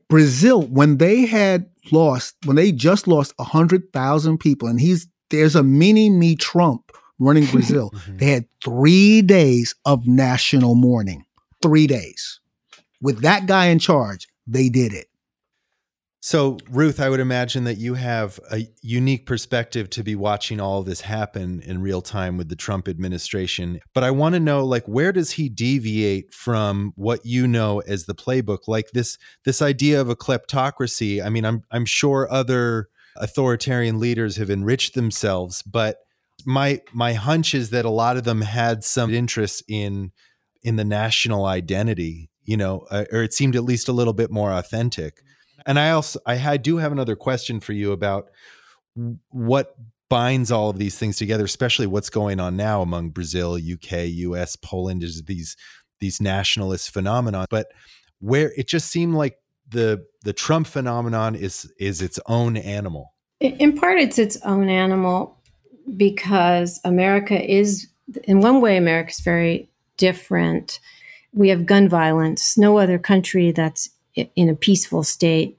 Brazil, when they had lost, when they just lost 100,000 people, and he's there's a mini me Trump running Brazil. Mhm. They had three days of national mourning. Three days. With that guy in charge, they did it. So, Ruth, I would imagine that you have a unique perspective to be watching all this happen in real time with the Trump administration. But I want to know like where does he deviate from what you know as the playbook? Like this this idea of a kleptocracy. I mean, I'm I'm sure other authoritarian leaders have enriched themselves, but my my hunch is that a lot of them had some interest in in the national identity, you know, uh, or it seemed at least a little bit more authentic. And I also I, I do have another question for you about what binds all of these things together, especially what's going on now among Brazil, UK, US, Poland is these these nationalist phenomena. But where it just seemed like the the Trump phenomenon is is its own animal. In part, it's its own animal because America is, in one way, America is very different. We have gun violence. No other country that's in a peaceful state,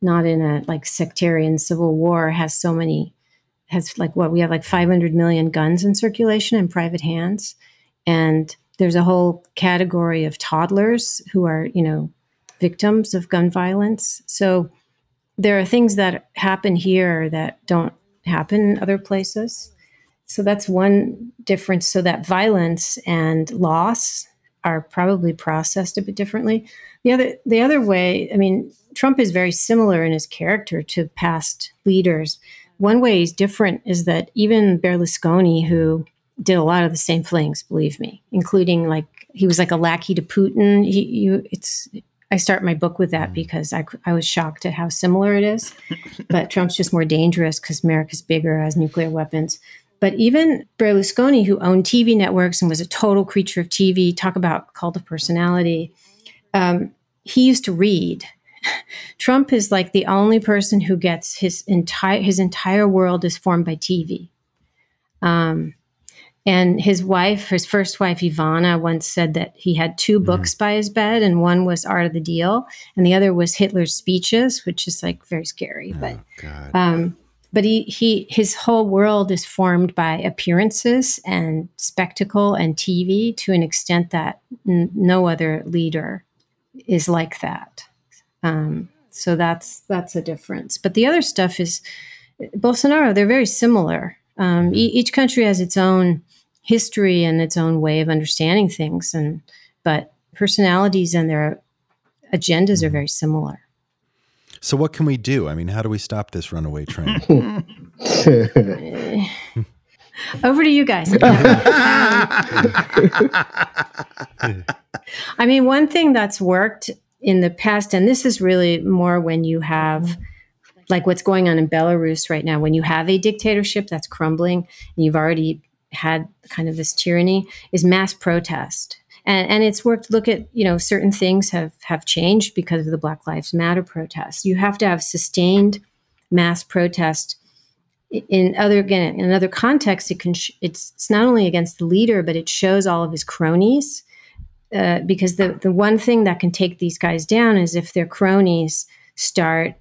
not in a like sectarian civil war, has so many, has like what we have like 500 million guns in circulation in private hands. And there's a whole category of toddlers who are, you know, victims of gun violence. So there are things that happen here that don't happen in other places. So that's one difference. So that violence and loss are probably processed a bit differently. The other the other way, I mean, Trump is very similar in his character to past leaders. One way he's different is that even Berlusconi, who did a lot of the same things, believe me, including like he was like a lackey to Putin. He, you, it's I start my book with that because I, I was shocked at how similar it is. but Trump's just more dangerous because America's bigger, has nuclear weapons. But even Berlusconi, who owned TV networks and was a total creature of TV, talk about cult of personality, um, he used to read. Trump is like the only person who gets his entire his entire world is formed by TV. Um, and his wife, his first wife, Ivana, once said that he had two mm-hmm. books by his bed, and one was Art of the Deal, and the other was Hitler's speeches, which is like very scary. Oh, but, um, but he, he, his whole world is formed by appearances and spectacle and TV to an extent that n- no other leader is like that. Um, so that's that's a difference. But the other stuff is Bolsonaro. They're very similar. Um, e- each country has its own history and its own way of understanding things, and but personalities and their agendas are very similar. So, what can we do? I mean, how do we stop this runaway train? Over to you guys. I mean, one thing that's worked in the past, and this is really more when you have like what's going on in Belarus right now, when you have a dictatorship that's crumbling and you've already had kind of this tyranny, is mass protest. And, and it's worked. Look at you know certain things have have changed because of the Black Lives Matter protests. You have to have sustained mass protest in other again in another context it can sh- it's it's not only against the leader but it shows all of his cronies uh, because the the one thing that can take these guys down is if their cronies start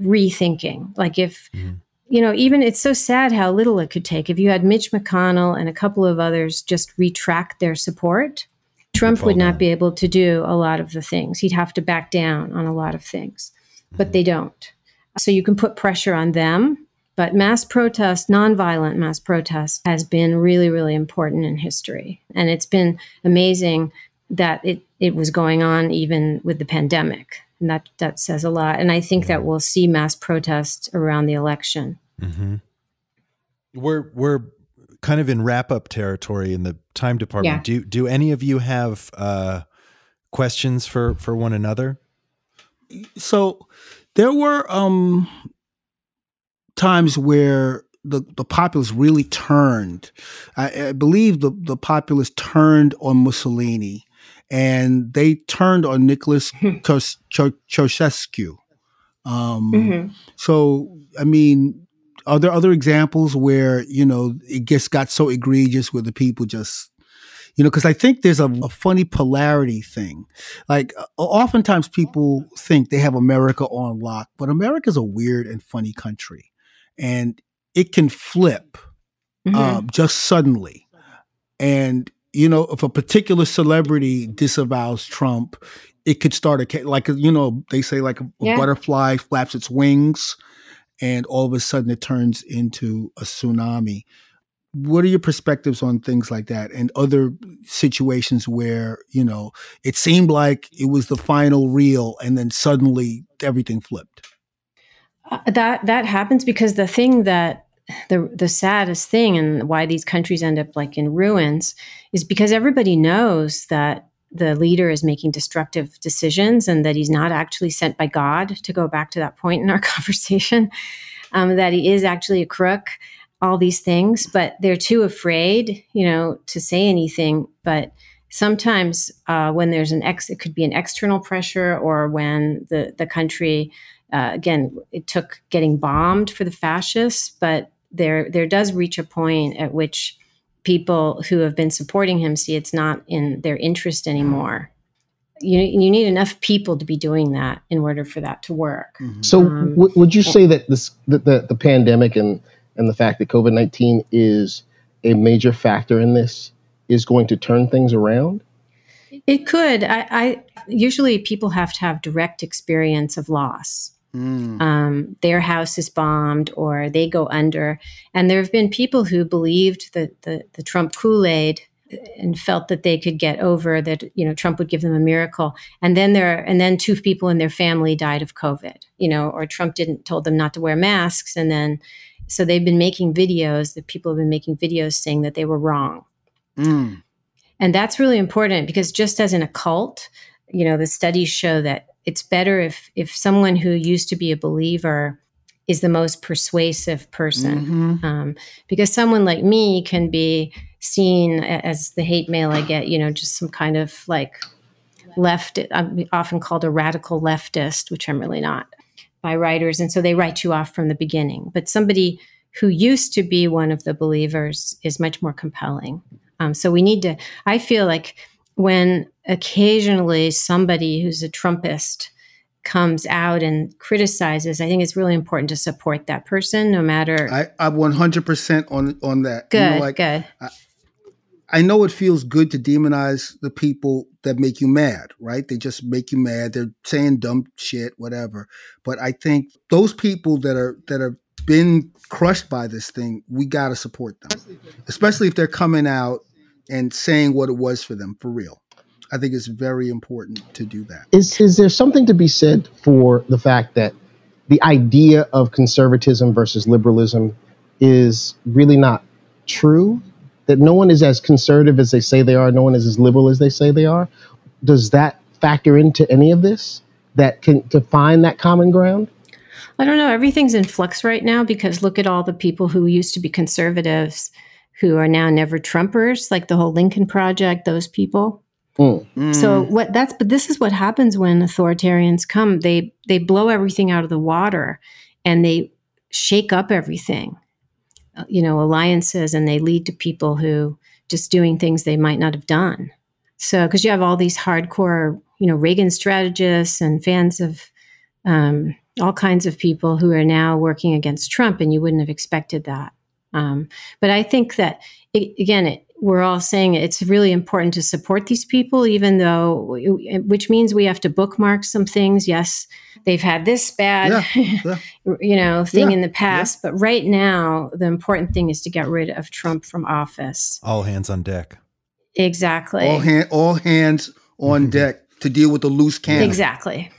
rethinking. Like if, mm-hmm. you know, even it's so sad how little it could take. If you had Mitch McConnell and a couple of others just retract their support, Trump would not be able to do a lot of the things. He'd have to back down on a lot of things, mm-hmm. but they don't. So you can put pressure on them. But mass protest, nonviolent mass protest, has been really, really important in history. And it's been amazing that it, it was going on even with the pandemic and that that says a lot. And I think that we'll see mass protests around the election. Mm-hmm. We're we're kind of in wrap up territory in the time department. Yeah. Do do any of you have uh, questions for for one another? So there were um, times where the, the populace really turned. I, I, believe the, the populace turned on Mussolini and they turned on Nicholas Ceausescu. Um, mm-hmm. So, I mean, are there other examples where you know it just got so egregious where the people just you know because i think there's a, a, funny polarity thing like oftentimes people think they have america on lock but america's a weird and funny country and it can flip mm-hmm. um, just suddenly and you know, if a particular celebrity disavows Trump, it could start a like you know they say like a, yeah. butterfly flaps its wings, and all of a sudden it turns into a tsunami. What are your perspectives on things like that and other situations where you know it seemed like it was the final reel, and then suddenly everything flipped? Uh, that that happens because the thing that the the saddest thing and why these countries end up like in ruins is because everybody knows that the leader is making destructive decisions and that he's not actually sent by God to go back to that point in our conversation um, that he is actually a crook all these things but they're too afraid you know to say anything. But sometimes uh, when there's an ex it could be an external pressure or when the the country Uh, again, it took getting bombed for the fascists, but there there does reach a point at which people who have been supporting him see it's not in their interest anymore. You, you need enough people to be doing that in order for that to work. Mm-hmm. So, um, w- would you say that this that the, the pandemic and and the fact that COVID nineteen is a major factor in this is going to turn things around? It could. I, I usually people have to have direct experience of loss. Mm. Um, their house is bombed or they go under. And there have been people who believed that the, the Trump Kool Aid and felt that they could get over that you know Trump would give them a miracle and then there and then two people in their family died of covid you know or Trump didn't told them not to wear masks and then so they've been making videos that people have been making videos saying that they were wrong mm. and that's really important because just as in a cult you know the studies show that it's better if if someone who used to be a believer is the most persuasive person. Mm-hmm. um, because someone like me can be seen as the hate mail i get you know just some kind of like left i'm often called a radical leftist which i'm really not by writers. And so they write you off from the beginning. But somebody who used to be one of the believers is much more compelling. Um, so we need to i feel like when occasionally somebody who's a Trumpist comes out and criticizes, I think it's really important to support that person, no matter. I, I'm 100% on on that. Good, you know, like, good. I, I know it feels good to demonize the people that make you mad, right? They just make you mad. They're saying dumb shit, whatever. But I think those people that are that have been crushed by this thing, we got to support them, especially if they're coming out and saying what it was for them for real. I think it's very important to do that. Is is there something to be said for the fact that the idea of conservatism versus liberalism is really not true? That no one is as conservative as they say they are, no one is as liberal as they say they are. Does that factor into any of this? That can to find that common ground? I don't know. Everything's in flux right now because look at all the people who used to be conservatives who are now never Trumpers, like the whole Lincoln Project, those people. Mm. So what that's but this is what happens when authoritarians come. They they blow everything out of the water and they shake up everything. Uh, you know, alliances and they lead to people who just doing things they might not have done. So because you have all these hardcore, you know, Reagan strategists and fans of um, all kinds of people who are now working against Trump, and you wouldn't have expected that. Um, but I think that it, again, it, we're all saying it's really important to support these people, even though, which means we have to bookmark some things. Yes, they've had this bad, yeah, yeah. you know, thing yeah, in the past, but right now the important thing is to get rid of Trump from office. All hands on deck. Exactly. All, hand, all hands on mm-hmm. deck to deal with the loose cannon. Exactly.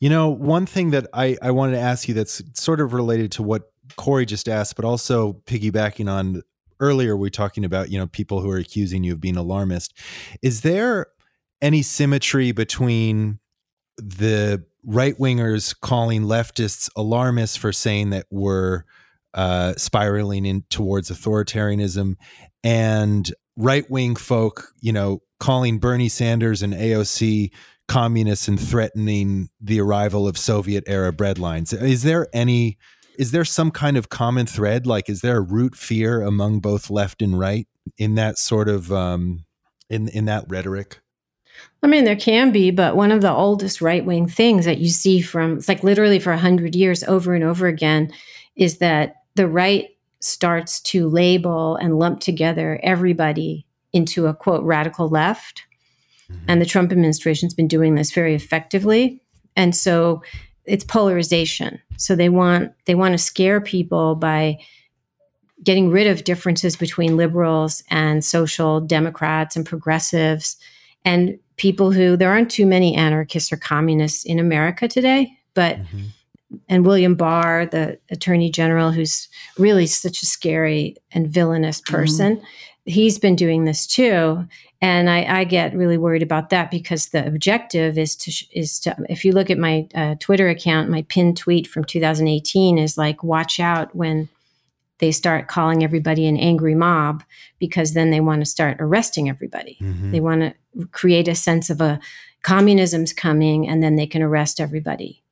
You know, one thing that I, I wanted to ask you that's sort of related to what Corey just asked, but also piggybacking on earlier, we are talking about, you know, people who are accusing you of being alarmist. Is there any symmetry between the right wingers calling leftists alarmists for saying that we're uh, spiraling in towards authoritarianism and right wing folk, you know, calling Bernie Sanders and AOC communists and threatening the arrival of Soviet era breadlines. Is there any is there some kind of common thread? Like, is there a root fear among both left and right in that sort of um, in in that rhetoric? I mean, there can be, but one of the oldest right wing things that you see from it's like literally for a hundred years over and over again is that the right starts to label and lump together everybody into a quote radical left. Mm-hmm. And the Trump administration's been doing this very effectively. And so it's polarization. So they want they want to scare people by getting rid of differences between liberals and social democrats and progressives and people who there aren't too many anarchists or communists in America today, but mm-hmm. and William Barr, the attorney general, who's really such a scary and villainous mm-hmm. person, mm-hmm. He's been doing this too. And I, I, get really worried about that because the objective is to is to if you look at my uh, Twitter account, my pinned tweet from 2018 is like, watch out when they start calling everybody an angry mob because then they want to start arresting everybody. Mm-hmm. They want to create a sense of a communism's coming and then they can arrest everybody.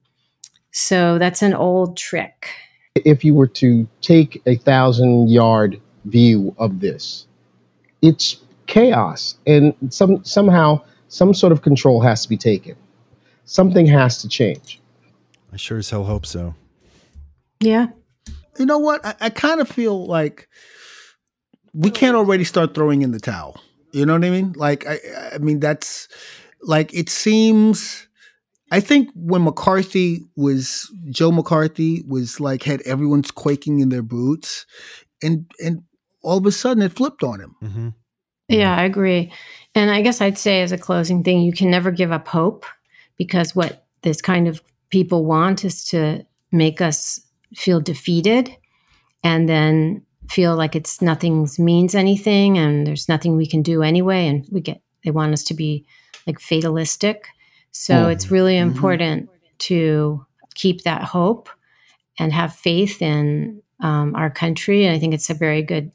So that's an old trick. If you were to take a thousand yard view of this, it's chaos, and some somehow some sort of control has to be taken. Something has to change. I sure as hell hope so. Yeah. You know what? I, I kind of feel like we can't already start throwing in the towel. You know what I mean? Like I, I mean that's like it seems. I think when McCarthy was Joe McCarthy was like had everyone's quaking in their boots, and and all of a sudden it flipped on him. Mm-hmm. Yeah, I agree. And I guess I'd say as a closing thing, you can never give up hope because what this kind of people want is to make us feel defeated and then feel like it's nothing means anything and there's nothing we can do anyway and we get they want us to be like fatalistic so Mm. it's really Mhm. important to keep that hope and have faith in um, our country and i think it's a very good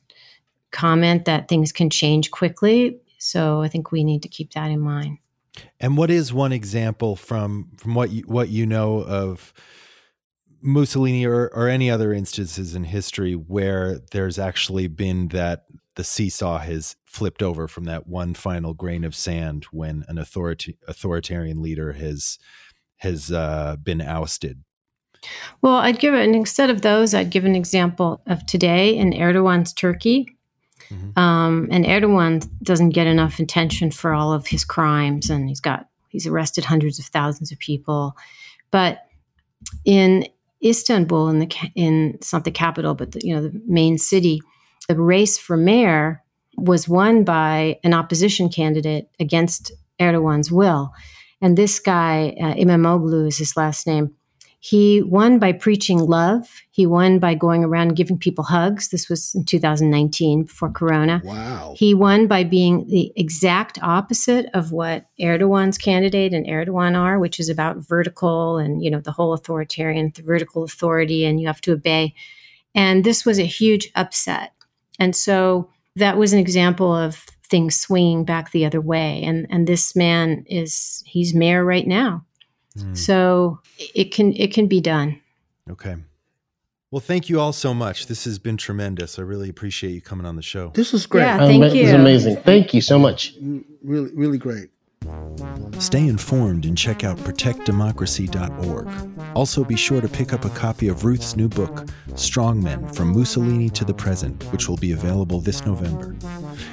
comment that things can change quickly so i think we need to keep that in mind And what is one example from from what you, what you know of Mussolini or, or any other instances in history where there's actually been that the seesaw has flipped over from that one final grain of sand when an authority authoritarian leader has has uh, been ousted. Well, I'd give and instead of those, I'd give an example of today in Erdogan's Turkey. Mhm. Um, and Erdogan doesn't get enough attention for all of his crimes, and he's got he's arrested hundreds of thousands of people. But in Istanbul, in the in it's not the capital, but the, you know the main city, the race for mayor was won by an opposition candidate against Erdogan's will. And this guy, uh, Imamoglu is his last name, he won by preaching love. He won by going around giving people hugs. This was in 2019 before Corona. Wow. He won by being the exact opposite of what Erdogan's candidate and Erdogan are, which is about vertical and you know the whole authoritarian, the vertical authority, and you have to obey. And this was a huge upset. And so that was an example of things swinging back the other way. And and this man is he's mayor right now. Hmm. So it can it can be done. Okay. Well, thank you all so much. This has been tremendous. I really appreciate you coming on the show. This is great. Yeah. Thank Ama- It's you. amazing. Thank you so much. Really, really great. Stay informed and check out protectdemocracy.org. Also, be sure to pick up a copy of Ruth's new book, Strongmen From Mussolini to the Present, which will be available this November.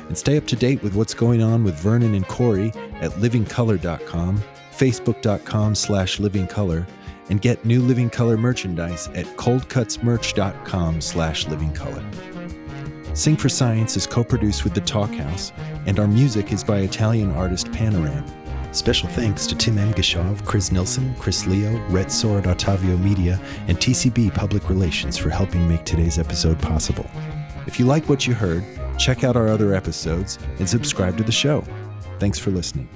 And stay up to date with what's going on with Vernon and Corey at livingcolor.com, facebook.com slash livingcolor, and get new Living Colour merchandise at coldcutsmerch.com slash livingcolor. Sing for Science is co-produced with The Talkhouse, and our music is by Italian artist Panoram. Special thanks to Tim Engishov, Chris Nilsson, Chris Leo, Red Sword Ottavio Media, and TCB Public Relations for helping make today's episode possible. If you like what you heard, check out our other episodes and subscribe to the show. Thanks for listening.